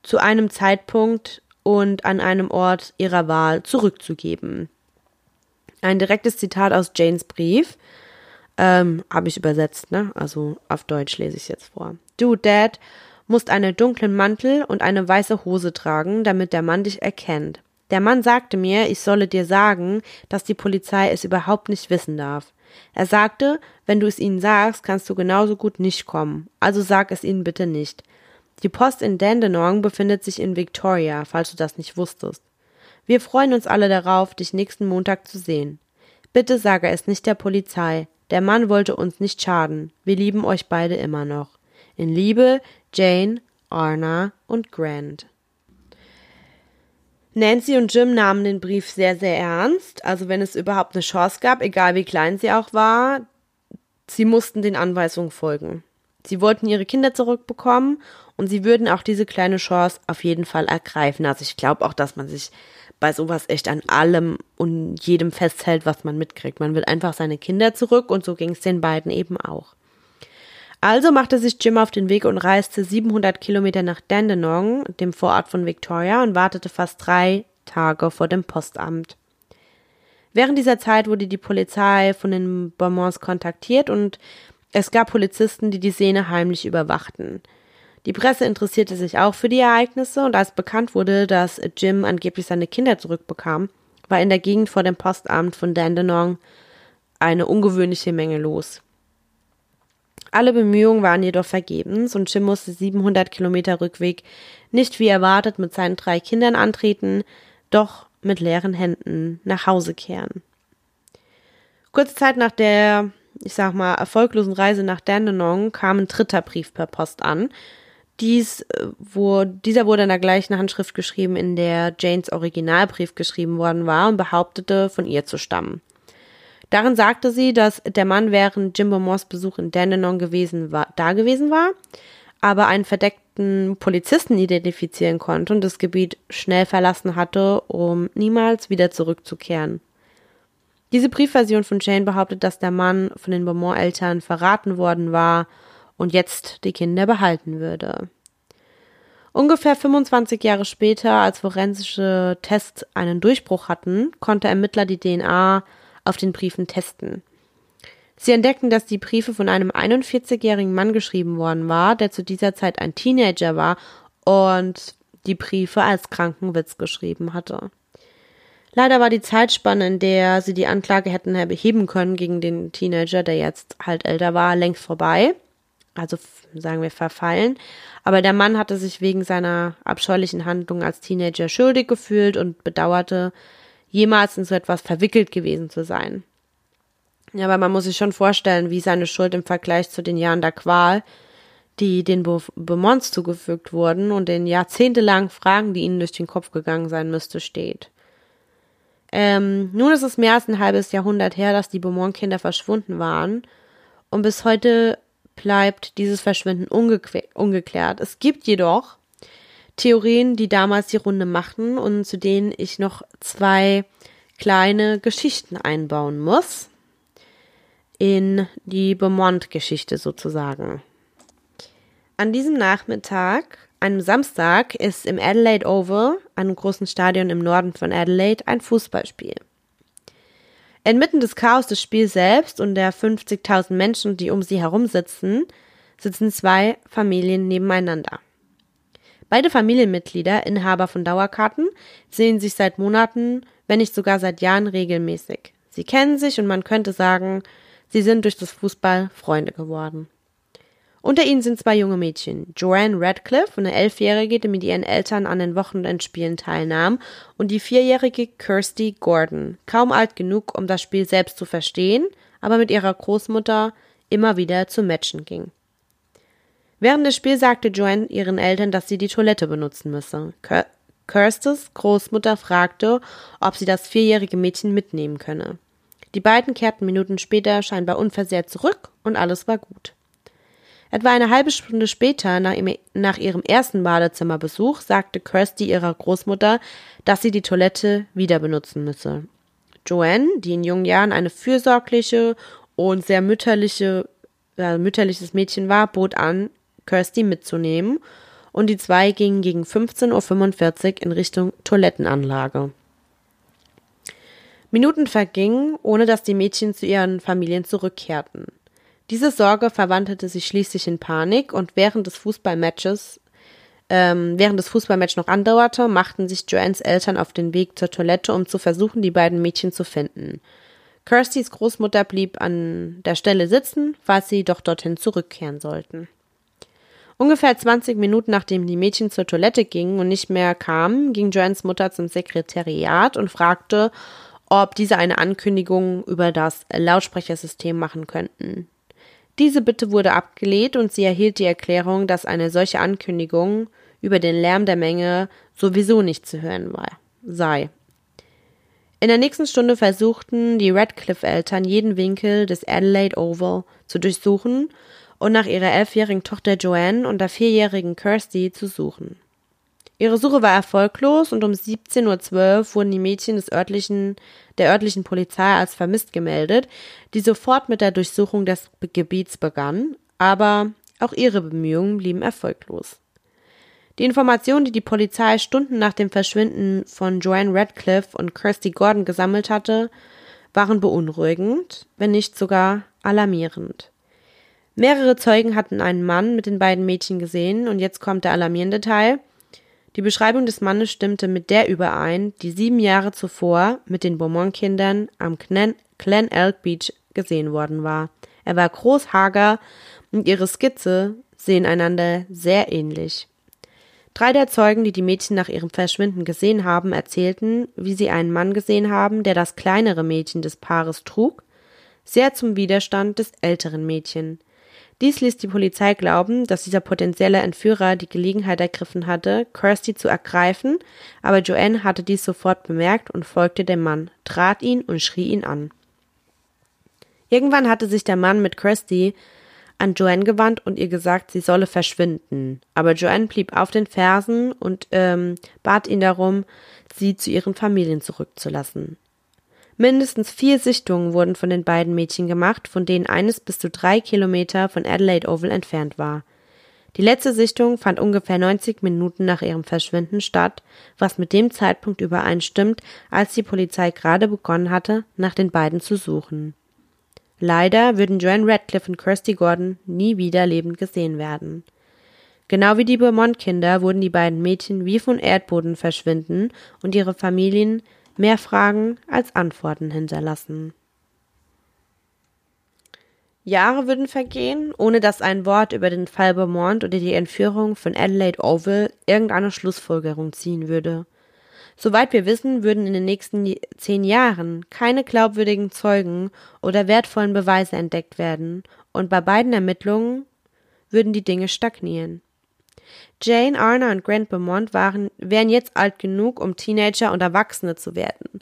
zu einem Zeitpunkt und an einem Ort ihrer Wahl zurückzugeben. Ein direktes Zitat aus Janes Brief. Ähm, habe ich übersetzt, ne? Also auf Deutsch lese ich jetzt vor. Du, Dad, musst einen dunklen Mantel und eine weiße Hose tragen, damit der Mann dich erkennt. Der Mann sagte mir, ich solle dir sagen, dass die Polizei es überhaupt nicht wissen darf. Er sagte, wenn du es ihnen sagst, kannst du genauso gut nicht kommen. Also sag es ihnen bitte nicht. Die Post in Dandenong befindet sich in Victoria, falls du das nicht wusstest. Wir freuen uns alle darauf, dich nächsten Montag zu sehen. Bitte sage es nicht der Polizei. Der Mann wollte uns nicht schaden. Wir lieben euch beide immer noch. In Liebe, Jane, Arna und Grant. Nancy und Jim nahmen den Brief sehr, sehr ernst. Also wenn es überhaupt eine Chance gab, egal wie klein sie auch war, sie mussten den Anweisungen folgen. Sie wollten ihre Kinder zurückbekommen und sie würden auch diese kleine Chance auf jeden Fall ergreifen. Also ich glaube auch, dass man sich bei sowas echt an allem und jedem festhält, was man mitkriegt. Man will einfach seine Kinder zurück und so ging es den beiden eben auch. Also machte sich Jim auf den Weg und reiste 700 Kilometer nach Dandenong, dem Vorort von Victoria, und wartete fast drei Tage vor dem Postamt. Während dieser Zeit wurde die Polizei von den Beaumonts kontaktiert und es gab Polizisten, die die Szene heimlich überwachten. Die Presse interessierte sich auch für die Ereignisse und als bekannt wurde, dass Jim angeblich seine Kinder zurückbekam, war in der Gegend vor dem Postamt von Dandenong eine ungewöhnliche Menge los. Alle Bemühungen waren jedoch vergebens und Jim musste 700 Kilometer Rückweg nicht wie erwartet mit seinen drei Kindern antreten, doch mit leeren Händen nach Hause kehren. Kurze Zeit nach der, ich sag mal, erfolglosen Reise nach Dandenong kam ein dritter Brief per Post an. Dies, äh, wo, dieser wurde in der gleichen Handschrift geschrieben, in der Janes Originalbrief geschrieben worden war und behauptete, von ihr zu stammen. Darin sagte sie, dass der Mann während Jimbo Moss Besuch in Dandenong gewesen war, da gewesen war, aber einen verdeckten Polizisten identifizieren konnte und das Gebiet schnell verlassen hatte, um niemals wieder zurückzukehren. Diese Briefversion von Jane behauptet, dass der Mann von den Beaumont-Eltern verraten worden war und jetzt die Kinder behalten würde. Ungefähr 25 Jahre später, als forensische Tests einen Durchbruch hatten, konnte Ermittler die DNA auf den Briefen testen. Sie entdeckten, dass die Briefe von einem 41-jährigen Mann geschrieben worden war, der zu dieser Zeit ein Teenager war und die Briefe als Krankenwitz geschrieben hatte. Leider war die Zeitspanne, in der sie die Anklage hätten erheben können gegen den Teenager, der jetzt halt älter war, längst vorbei. Also sagen wir verfallen. Aber der Mann hatte sich wegen seiner abscheulichen Handlung als Teenager schuldig gefühlt und bedauerte, jemals in so etwas verwickelt gewesen zu sein. Ja, aber man muss sich schon vorstellen, wie seine Schuld im Vergleich zu den Jahren der Qual, die den Beaumonts zugefügt wurden und den jahrzehntelangen Fragen, die ihnen durch den Kopf gegangen sein müsste, steht. Ähm, nun ist es mehr als ein halbes Jahrhundert her, dass die Beaumont-Kinder verschwunden waren und bis heute bleibt dieses Verschwinden ungeklärt. Es gibt jedoch Theorien, die damals die Runde machten und zu denen ich noch zwei kleine Geschichten einbauen muss. In die Beaumont-Geschichte sozusagen. An diesem Nachmittag, einem Samstag, ist im Adelaide Oval, einem großen Stadion im Norden von Adelaide, ein Fußballspiel. Inmitten des Chaos des Spiels selbst und der 50.000 Menschen, die um sie herum sitzen, sitzen zwei Familien nebeneinander. Beide Familienmitglieder, Inhaber von Dauerkarten, sehen sich seit Monaten, wenn nicht sogar seit Jahren regelmäßig. Sie kennen sich und man könnte sagen, sie sind durch das Fußball Freunde geworden. Unter ihnen sind zwei junge Mädchen, Joanne Radcliffe, eine Elfjährige, die mit ihren Eltern an den Wochenendspielen teilnahm, und die vierjährige Kirsty Gordon, kaum alt genug, um das Spiel selbst zu verstehen, aber mit ihrer Großmutter immer wieder zu Matchen ging. Während des Spiels sagte Joanne ihren Eltern, dass sie die Toilette benutzen müsse. Kirstes Großmutter fragte, ob sie das vierjährige Mädchen mitnehmen könne. Die beiden kehrten Minuten später scheinbar unversehrt zurück und alles war gut. Etwa eine halbe Stunde später, nach, ihrem ersten Badezimmerbesuch, sagte Kirsty ihrer Großmutter, dass sie die Toilette wieder benutzen müsse. Joanne, die in jungen Jahren eine fürsorgliche und sehr mütterliche, äh, mütterliches Mädchen war, bot an, Kirsty mitzunehmen, und die zwei gingen gegen 15.45 Uhr in Richtung Toilettenanlage. Minuten vergingen, ohne dass die Mädchen zu ihren Familien zurückkehrten. Diese Sorge verwandelte sich schließlich in Panik und während des Fußballmatches, ähm, während das Fußballmatch noch andauerte, machten sich Joannes Eltern auf den Weg zur Toilette, um zu versuchen, die beiden Mädchen zu finden. Kirstys Großmutter blieb an der Stelle sitzen, falls sie doch dorthin zurückkehren sollten. Ungefähr 20 Minuten nachdem die Mädchen zur Toilette gingen und nicht mehr kamen, ging Joannes Mutter zum Sekretariat und fragte, ob diese eine Ankündigung über das Lautsprechersystem machen könnten. Diese Bitte wurde abgelehnt und sie erhielt die Erklärung, dass eine solche Ankündigung über den Lärm der Menge sowieso nicht zu hören war, sei. In der nächsten Stunde versuchten die Radcliffe-Eltern jeden Winkel des Adelaide Oval zu durchsuchen und nach ihrer elfjährigen Tochter Joanne und der vierjährigen Kirsty zu suchen. Ihre Suche war erfolglos und um 17.12 Uhr wurden die Mädchen des örtlichen, der örtlichen Polizei als vermisst gemeldet, die sofort mit der Durchsuchung des Gebiets begann, aber auch ihre Bemühungen blieben erfolglos. Die Informationen, die die Polizei Stunden nach dem Verschwinden von Joanne Radcliffe und Kirsty Gordon gesammelt hatte, waren beunruhigend, wenn nicht sogar alarmierend. Mehrere Zeugen hatten einen Mann mit den beiden Mädchen gesehen und jetzt kommt der alarmierende Teil – die Beschreibung des Mannes stimmte mit der überein, die sieben Jahre zuvor mit den Beaumont-Kindern am Glen Elk Beach gesehen worden war. Er war groß, hager und ihre Skizze sehen einander sehr ähnlich. Drei der Zeugen, die die Mädchen nach ihrem Verschwinden gesehen haben, erzählten, wie sie einen Mann gesehen haben, der das kleinere Mädchen des Paares trug, sehr zum Widerstand des älteren Mädchen. Dies ließ die Polizei glauben, dass dieser potenzielle Entführer die Gelegenheit ergriffen hatte, Kirsty zu ergreifen, aber Joanne hatte dies sofort bemerkt und folgte dem Mann, trat ihn und schrie ihn an. Irgendwann hatte sich der Mann mit Kirsty an Joanne gewandt und ihr gesagt, sie solle verschwinden. Aber Joanne blieb auf den Fersen und ähm, bat ihn darum, sie zu ihren Familien zurückzulassen. Mindestens vier Sichtungen wurden von den beiden Mädchen gemacht, von denen eines bis zu drei Kilometer von Adelaide Oval entfernt war. Die letzte Sichtung fand ungefähr 90 Minuten nach ihrem Verschwinden statt, was mit dem Zeitpunkt übereinstimmt, als die Polizei gerade begonnen hatte, nach den beiden zu suchen. Leider würden Joanne Radcliffe und Kirsty Gordon nie wieder lebend gesehen werden. Genau wie die Beaumont-Kinder wurden die beiden Mädchen wie von Erdboden verschwinden und ihre Familien mehr Fragen als Antworten hinterlassen. Jahre würden vergehen, ohne dass ein Wort über den Fall Beaumont oder die Entführung von Adelaide Oval irgendeine Schlussfolgerung ziehen würde. Soweit wir wissen, würden in den nächsten zehn Jahren keine glaubwürdigen Zeugen oder wertvollen Beweise entdeckt werden, und bei beiden Ermittlungen würden die Dinge stagnieren. Jane, Arna und Grant Beaumont waren, wären jetzt alt genug, um Teenager und Erwachsene zu werden.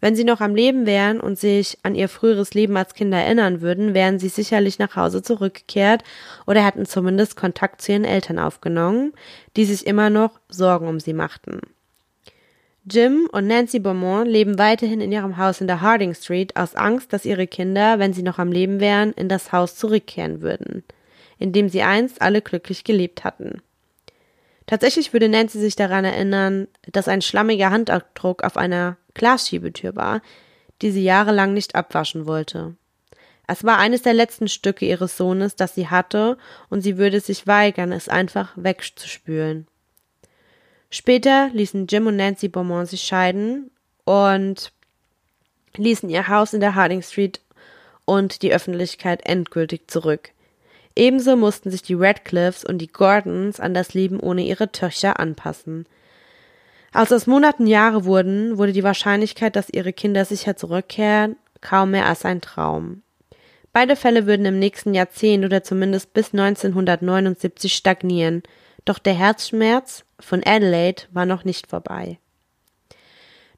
Wenn sie noch am Leben wären und sich an ihr früheres Leben als Kinder erinnern würden, wären sie sicherlich nach Hause zurückgekehrt oder hätten zumindest Kontakt zu ihren Eltern aufgenommen, die sich immer noch Sorgen um sie machten. Jim und Nancy Beaumont leben weiterhin in ihrem Haus in der Harding Street aus Angst, dass ihre Kinder, wenn sie noch am Leben wären, in das Haus zurückkehren würden, in dem sie einst alle glücklich gelebt hatten. Tatsächlich würde Nancy sich daran erinnern, dass ein schlammiger Handabdruck auf einer Glasschiebetür war, die sie jahrelang nicht abwaschen wollte. Es war eines der letzten Stücke ihres Sohnes, das sie hatte, und sie würde sich weigern, es einfach wegzuspülen. Später ließen Jim und Nancy Beaumont sich scheiden und ließen ihr Haus in der Harding Street und die Öffentlichkeit endgültig zurück. Ebenso mussten sich die Radcliffes und die Gordons an das Leben ohne ihre Töchter anpassen. Als es Monaten Jahre wurden, wurde die Wahrscheinlichkeit, dass ihre Kinder sicher zurückkehren, kaum mehr als ein Traum. Beide Fälle würden im nächsten Jahrzehnt oder zumindest bis 1979 stagnieren, doch der Herzschmerz von Adelaide war noch nicht vorbei.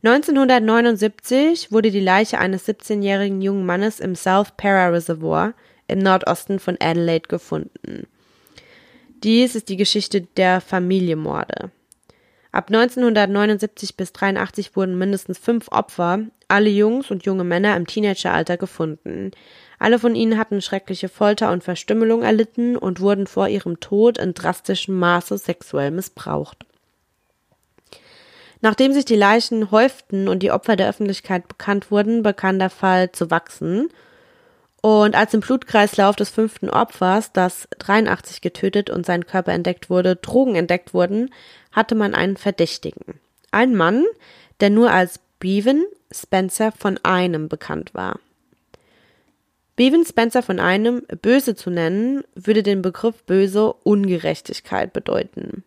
1979 wurde die Leiche eines 17-jährigen jungen Mannes im South Para Reservoir im Nordosten von Adelaide gefunden. Dies ist die Geschichte der Familienmorde. Ab 1979 bis 83 wurden mindestens fünf Opfer, alle Jungs und junge Männer im Teenageralter gefunden. Alle von ihnen hatten schreckliche Folter und Verstümmelung erlitten und wurden vor ihrem Tod in drastischem Maße sexuell missbraucht. Nachdem sich die Leichen häuften und die Opfer der Öffentlichkeit bekannt wurden, begann der Fall zu wachsen und als im Blutkreislauf des fünften Opfers, das 83 getötet und sein Körper entdeckt wurde, Drogen entdeckt wurden, hatte man einen Verdächtigen. Ein Mann, der nur als Bevan Spencer von einem bekannt war. Bevan Spencer von einem böse zu nennen, würde den Begriff böse Ungerechtigkeit bedeuten.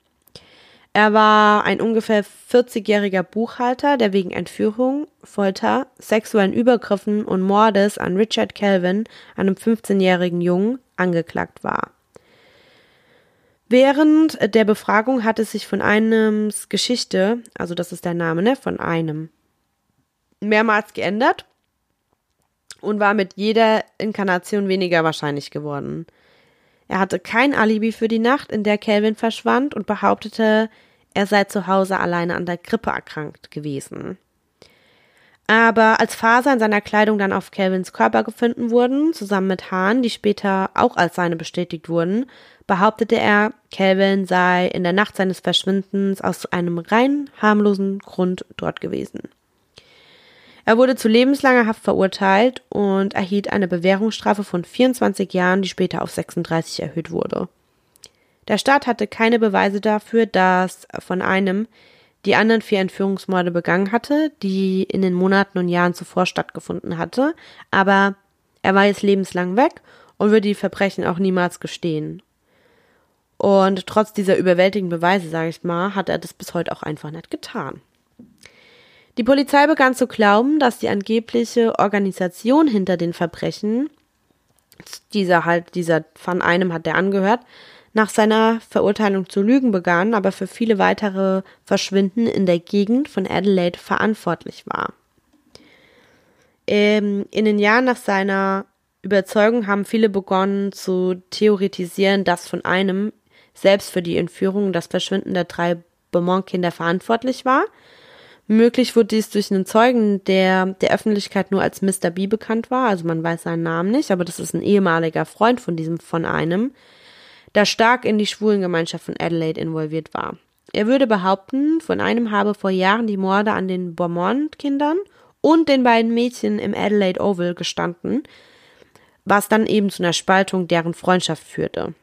Er war ein ungefähr 40-jähriger Buchhalter, der wegen Entführung, Folter, sexuellen Übergriffen und Mordes an Richard Calvin, einem 15-jährigen Jungen, angeklagt war. Während der Befragung hatte sich von Einems Geschichte, also das ist der Name, ne, von einem, mehrmals geändert und war mit jeder Inkarnation weniger wahrscheinlich geworden. Er hatte kein Alibi für die Nacht, in der Calvin verschwand und behauptete, er sei zu Hause alleine an der Grippe erkrankt gewesen. Aber als Faser in seiner Kleidung dann auf Calvins Körper gefunden wurden, zusammen mit Haaren, die später auch als seine bestätigt wurden, behauptete er, Calvin sei in der Nacht seines Verschwindens aus einem rein harmlosen Grund dort gewesen. Er wurde zu lebenslanger Haft verurteilt und erhielt eine Bewährungsstrafe von 24 Jahren, die später auf 36 erhöht wurde. Der Staat hatte keine Beweise dafür, dass von einem die anderen vier Entführungsmorde begangen hatte, die in den Monaten und Jahren zuvor stattgefunden hatte, aber er war jetzt lebenslang weg und würde die Verbrechen auch niemals gestehen. Und trotz dieser überwältigenden Beweise, sage ich mal, hat er das bis heute auch einfach nicht getan. Die Polizei begann zu glauben, dass die angebliche Organisation hinter den Verbrechen, dieser halt, dieser von einem hat der angehört, nach seiner Verurteilung zu lügen begann, aber für viele weitere Verschwinden in der Gegend von Adelaide verantwortlich war. Ähm, in den Jahren nach seiner Überzeugung haben viele begonnen zu theoretisieren, dass von einem selbst für die Entführung und das Verschwinden der drei Beaumont-Kinder verantwortlich war – Möglich wurde dies durch einen Zeugen, der der Öffentlichkeit nur als Mr. B bekannt war, also man weiß seinen Namen nicht, aber das ist ein ehemaliger Freund von diesem von einem, der stark in die Schwulengemeinschaft von Adelaide involviert war. Er würde behaupten, von einem habe vor Jahren die Morde an den Beaumont-Kindern und den beiden Mädchen im Adelaide Oval gestanden, was dann eben zu einer Spaltung deren Freundschaft führte.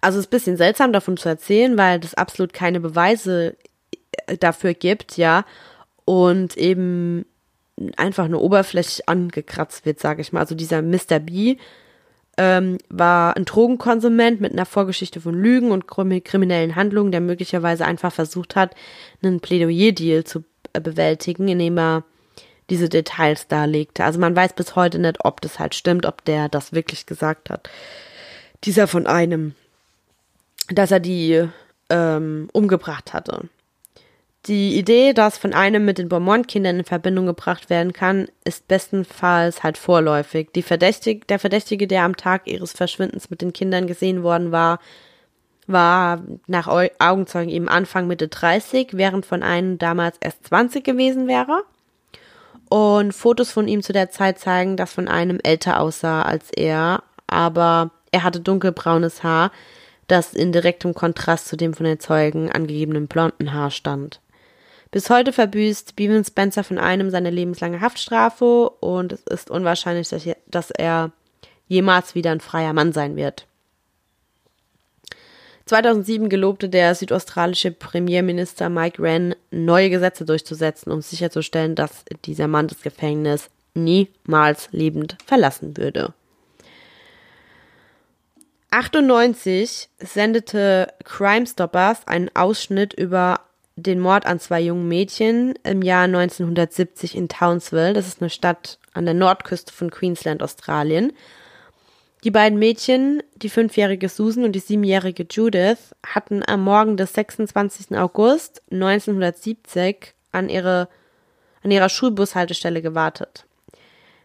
Also es ist ein bisschen seltsam davon zu erzählen, weil das absolut keine Beweise dafür gibt, ja. Und eben einfach nur oberflächlich angekratzt wird, sage ich mal. Also dieser Mr. B ähm, war ein Drogenkonsument mit einer Vorgeschichte von Lügen und kriminellen Handlungen, der möglicherweise einfach versucht hat, einen Plädoyer-Deal zu äh, bewältigen, indem er diese Details darlegte. Also man weiß bis heute nicht, ob das halt stimmt, ob der das wirklich gesagt hat. Dieser von einem, dass er die ähm, umgebracht hatte. Die Idee, dass von einem mit den Beaumont-Kindern in Verbindung gebracht werden kann, ist bestenfalls halt vorläufig. Verdächtig, der Verdächtige, der am Tag ihres Verschwindens mit den Kindern gesehen worden war, war nach Augenzeugen eben Anfang Mitte 30, während von einem damals erst 20 gewesen wäre. Und Fotos von ihm zu der Zeit zeigen, dass von einem älter aussah als er, aber er hatte dunkelbraunes Haar, das in direktem Kontrast zu dem von den Zeugen angegebenen blonden Haar stand. Bis heute verbüßt Bevan Spencer von einem seine lebenslange Haftstrafe und es ist unwahrscheinlich, dass er jemals wieder ein freier Mann sein wird. 2007 gelobte der südaustralische Premierminister Mike Wren, neue Gesetze durchzusetzen, um sicherzustellen, dass dieser Mann das Gefängnis niemals lebend verlassen würde. 98 sendete Crime Stoppers einen Ausschnitt über den Mord an zwei jungen Mädchen im Jahr 1970 in Townsville. Das ist eine Stadt an der Nordküste von Queensland, Australien. Die beiden Mädchen, die fünfjährige Susan und die siebenjährige Judith, hatten am Morgen des 26. August 1970 an, ihre, an ihrer Schulbushaltestelle gewartet.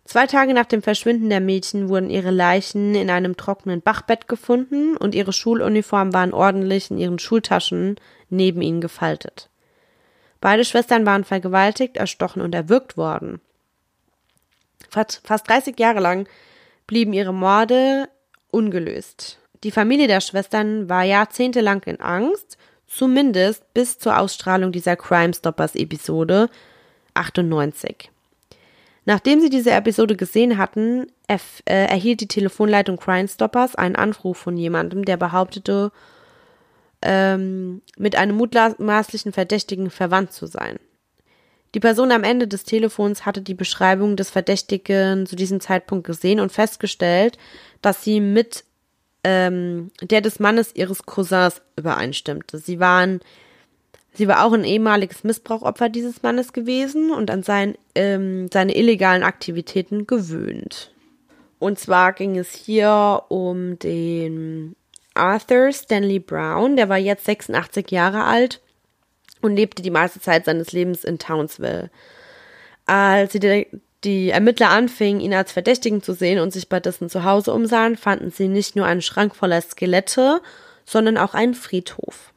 Zwei Tage nach dem Verschwinden der Mädchen wurden ihre Leichen in einem trockenen Bachbett gefunden und ihre Schuluniformen waren ordentlich in ihren Schultaschen neben ihnen gefaltet. Beide Schwestern waren vergewaltigt, erstochen und erwürgt worden. Fast 30 Jahre lang blieben ihre Morde ungelöst. Die Familie der Schwestern war jahrzehntelang in Angst, zumindest bis zur Ausstrahlung dieser Crime Stoppers Episode 98. Nachdem sie diese Episode gesehen hatten, äh, erhielt die Telefonleitung Crime Stoppers einen Anruf von jemandem, der behauptete, ähm, mit einem mutmaßlichen Verdächtigen verwandt zu sein. Die Person am Ende des Telefons hatte die Beschreibung des Verdächtigen zu diesem Zeitpunkt gesehen und festgestellt, dass sie mit ähm, der des Mannes ihres Cousins übereinstimmte. Sie waren Sie war auch ein ehemaliges Missbrauchopfer dieses Mannes gewesen und an sein, ähm, seine illegalen Aktivitäten gewöhnt. Und zwar ging es hier um den Arthur Stanley Brown, der war jetzt 86 Jahre alt und lebte die meiste Zeit seines Lebens in Townsville. Als die, die Ermittler anfingen, ihn als Verdächtigen zu sehen und sich bei dessen Zuhause umsahen, fanden sie nicht nur einen Schrank voller Skelette, sondern auch einen Friedhof.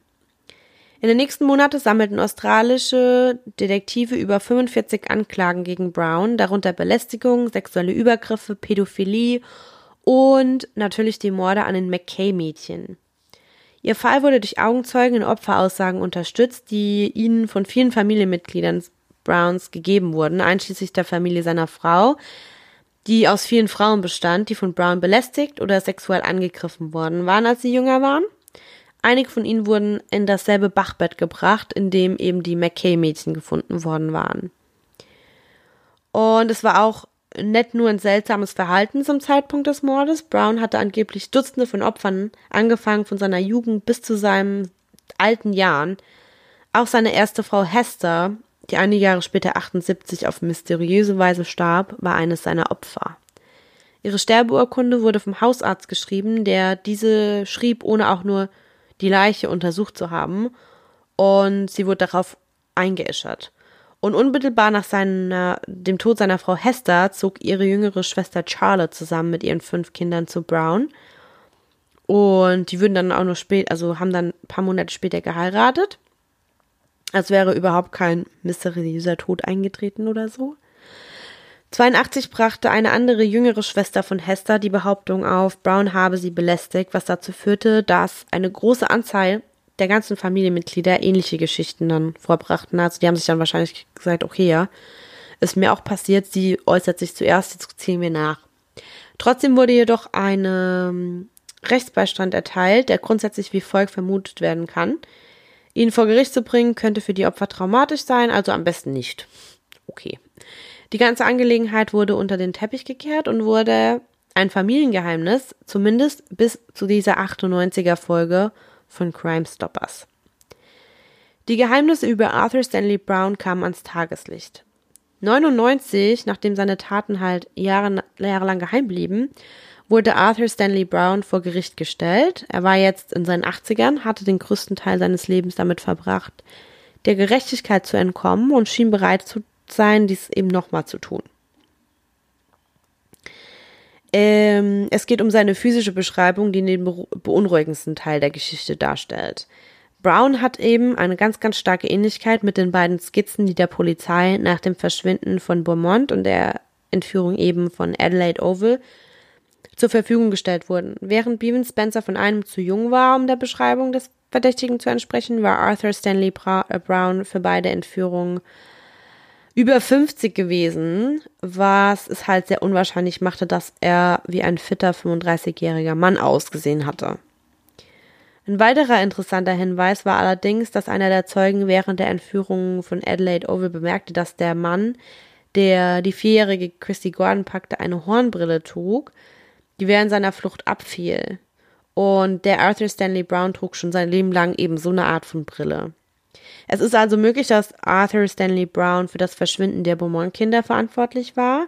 In den nächsten Monaten sammelten australische Detektive über 45 Anklagen gegen Brown, darunter Belästigung, sexuelle Übergriffe, Pädophilie und natürlich die Morde an den McKay-Mädchen. Ihr Fall wurde durch Augenzeugen und Opferaussagen unterstützt, die ihnen von vielen Familienmitgliedern Browns gegeben wurden, einschließlich der Familie seiner Frau, die aus vielen Frauen bestand, die von Brown belästigt oder sexuell angegriffen worden waren, als sie jünger waren. Einige von ihnen wurden in dasselbe Bachbett gebracht, in dem eben die McKay-Mädchen gefunden worden waren. Und es war auch nicht nur ein seltsames Verhalten zum Zeitpunkt des Mordes. Brown hatte angeblich Dutzende von Opfern, angefangen von seiner Jugend bis zu seinen alten Jahren. Auch seine erste Frau Hester, die einige Jahre später 78 auf mysteriöse Weise starb, war eines seiner Opfer. Ihre Sterbeurkunde wurde vom Hausarzt geschrieben, der diese schrieb, ohne auch nur die Leiche untersucht zu haben. Und sie wurde darauf eingeäschert. Und unmittelbar nach seiner, dem Tod seiner Frau Hester zog ihre jüngere Schwester Charlotte zusammen mit ihren fünf Kindern zu Brown. Und die würden dann auch noch spät, also haben dann ein paar Monate später geheiratet. Als wäre überhaupt kein mysteriöser Tod eingetreten oder so. 82 brachte eine andere jüngere Schwester von Hester die Behauptung auf, Brown habe sie belästigt, was dazu führte, dass eine große Anzahl der ganzen Familienmitglieder ähnliche Geschichten dann vorbrachten. Also die haben sich dann wahrscheinlich gesagt, okay, ja, ist mir auch passiert, sie äußert sich zuerst, jetzt ziehen wir nach. Trotzdem wurde jedoch ein ähm, Rechtsbeistand erteilt, der grundsätzlich wie folgt vermutet werden kann. Ihn vor Gericht zu bringen, könnte für die Opfer traumatisch sein, also am besten nicht. Okay. Die ganze Angelegenheit wurde unter den Teppich gekehrt und wurde ein Familiengeheimnis, zumindest bis zu dieser 98er Folge von Crime Stoppers. Die Geheimnisse über Arthur Stanley Brown kamen ans Tageslicht. 99, nachdem seine Taten halt Jahre, jahrelang geheim blieben, wurde Arthur Stanley Brown vor Gericht gestellt. Er war jetzt in seinen 80ern, hatte den größten Teil seines Lebens damit verbracht, der Gerechtigkeit zu entkommen und schien bereit zu sein, dies eben nochmal zu tun. Ähm, es geht um seine physische Beschreibung, die den beunruhigendsten Teil der Geschichte darstellt. Brown hat eben eine ganz, ganz starke Ähnlichkeit mit den beiden Skizzen, die der Polizei nach dem Verschwinden von Beaumont und der Entführung eben von Adelaide Oval zur Verfügung gestellt wurden. Während Bevan Spencer von einem zu jung war, um der Beschreibung des Verdächtigen zu entsprechen, war Arthur Stanley äh, Brown für beide Entführungen über 50 gewesen, was es halt sehr unwahrscheinlich machte, dass er wie ein fitter 35-jähriger Mann ausgesehen hatte. Ein weiterer interessanter Hinweis war allerdings, dass einer der Zeugen während der Entführung von Adelaide Oval bemerkte, dass der Mann, der die vierjährige Christy Gordon packte, eine Hornbrille trug, die während seiner Flucht abfiel. Und der Arthur Stanley Brown trug schon sein Leben lang eben so eine Art von Brille. Es ist also möglich, dass Arthur Stanley Brown für das Verschwinden der Beaumont-Kinder verantwortlich war,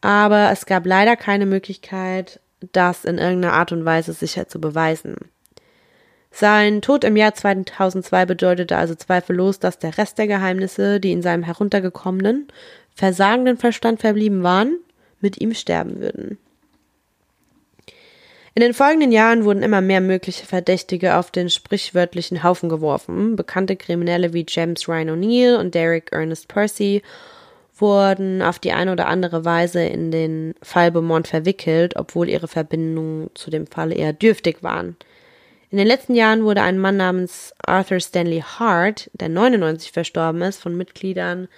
aber es gab leider keine Möglichkeit, das in irgendeiner Art und Weise sicher zu beweisen. Sein Tod im Jahr 2002 bedeutete also zweifellos, dass der Rest der Geheimnisse, die in seinem heruntergekommenen, versagenden Verstand verblieben waren, mit ihm sterben würden. In den folgenden Jahren wurden immer mehr mögliche Verdächtige auf den sprichwörtlichen Haufen geworfen. Bekannte Kriminelle wie James Ryan O'Neill und Derek Ernest Percy wurden auf die eine oder andere Weise in den Fall Beaumont verwickelt, obwohl ihre Verbindungen zu dem Fall eher dürftig waren. In den letzten Jahren wurde ein Mann namens Arthur Stanley Hart, der 99 verstorben ist, von Mitgliedern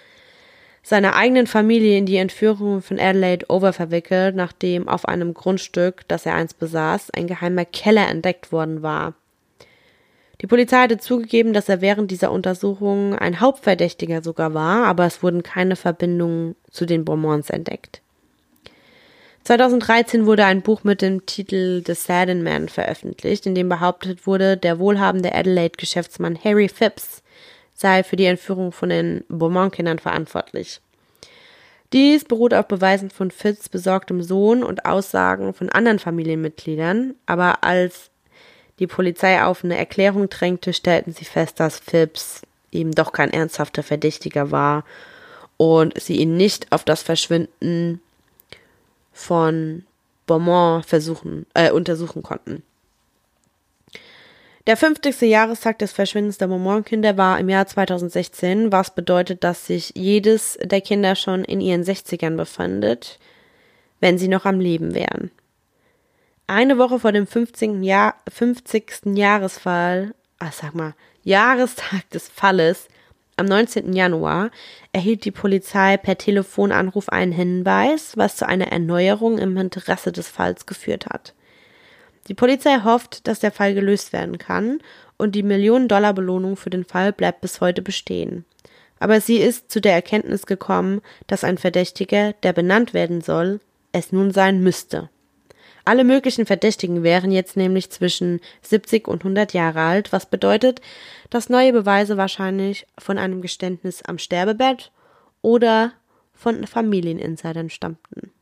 seiner eigenen Familie in die Entführung von Adelaide Over verwickelt, nachdem auf einem Grundstück, das er einst besaß, ein geheimer Keller entdeckt worden war. Die Polizei hatte zugegeben, dass er während dieser Untersuchung ein Hauptverdächtiger sogar war, aber es wurden keine Verbindungen zu den Beaumonts entdeckt. 2013 wurde ein Buch mit dem Titel The Sadden Man veröffentlicht, in dem behauptet wurde, der wohlhabende Adelaide-Geschäftsmann Harry Phipps sei für die Entführung von den Beaumont-Kindern verantwortlich. Dies beruht auf Beweisen von Fitz besorgtem Sohn und Aussagen von anderen Familienmitgliedern, aber als die Polizei auf eine Erklärung drängte, stellten sie fest, dass Phipps eben doch kein ernsthafter Verdächtiger war und sie ihn nicht auf das Verschwinden von Beaumont versuchen, äh, untersuchen konnten. Der 50. Jahrestag des Verschwindens der Mormon-Kinder war im Jahr 2016, was bedeutet, dass sich jedes der Kinder schon in ihren 60ern befindet, wenn sie noch am Leben wären. Eine Woche vor dem 50. Jahr, 50. Jahresfall, ach sag mal, Jahrestag des Falles, am 19. Januar, erhielt die Polizei per Telefonanruf einen Hinweis, was zu einer Erneuerung im Interesse des Falls geführt hat. Die Polizei hofft, dass der Fall gelöst werden kann und die Millionen-Dollar-Belohnung für den Fall bleibt bis heute bestehen. Aber sie ist zu der Erkenntnis gekommen, dass ein Verdächtiger, der benannt werden soll, es nun sein müsste. Alle möglichen Verdächtigen wären jetzt nämlich zwischen 70 und 100 Jahre alt, was bedeutet, dass neue Beweise wahrscheinlich von einem Geständnis am Sterbebett oder von Familieninsidern stammten.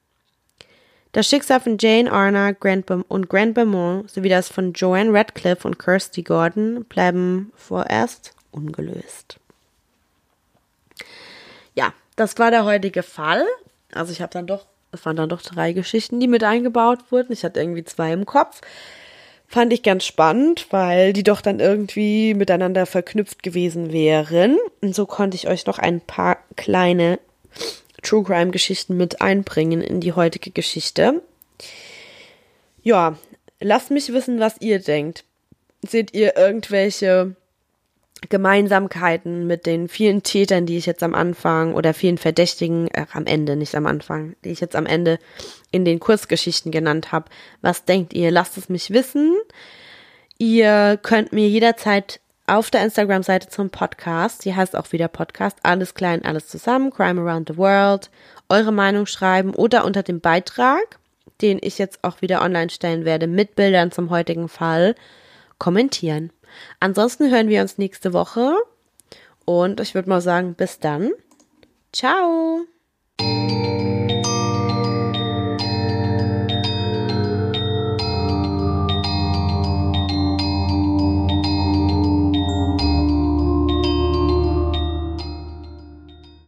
Das Schicksal von Jane Arna Grant und Grant Beaumont sowie das von Joanne Radcliffe und Kirsty Gordon bleiben vorerst ungelöst. Ja, das war der heutige Fall. Also ich habe dann doch, es waren dann doch drei Geschichten, die mit eingebaut wurden. Ich hatte irgendwie zwei im Kopf. Fand ich ganz spannend, weil die doch dann irgendwie miteinander verknüpft gewesen wären. Und so konnte ich euch noch ein paar kleine True Crime Geschichten mit einbringen in die heutige Geschichte. Ja, lasst mich wissen, was ihr denkt. Seht ihr irgendwelche Gemeinsamkeiten mit den vielen Tätern, die ich jetzt am Anfang oder vielen Verdächtigen, äh, am Ende, nicht am Anfang, die ich jetzt am Ende in den Kurzgeschichten genannt habe. Was denkt ihr? Lasst es mich wissen. Ihr könnt mir jederzeit auf der Instagram-Seite zum Podcast. Die heißt auch wieder Podcast. Alles klein, alles zusammen. Crime Around the World. Eure Meinung schreiben oder unter dem Beitrag, den ich jetzt auch wieder online stellen werde, mit Bildern zum heutigen Fall, kommentieren. Ansonsten hören wir uns nächste Woche. Und ich würde mal sagen, bis dann. Ciao.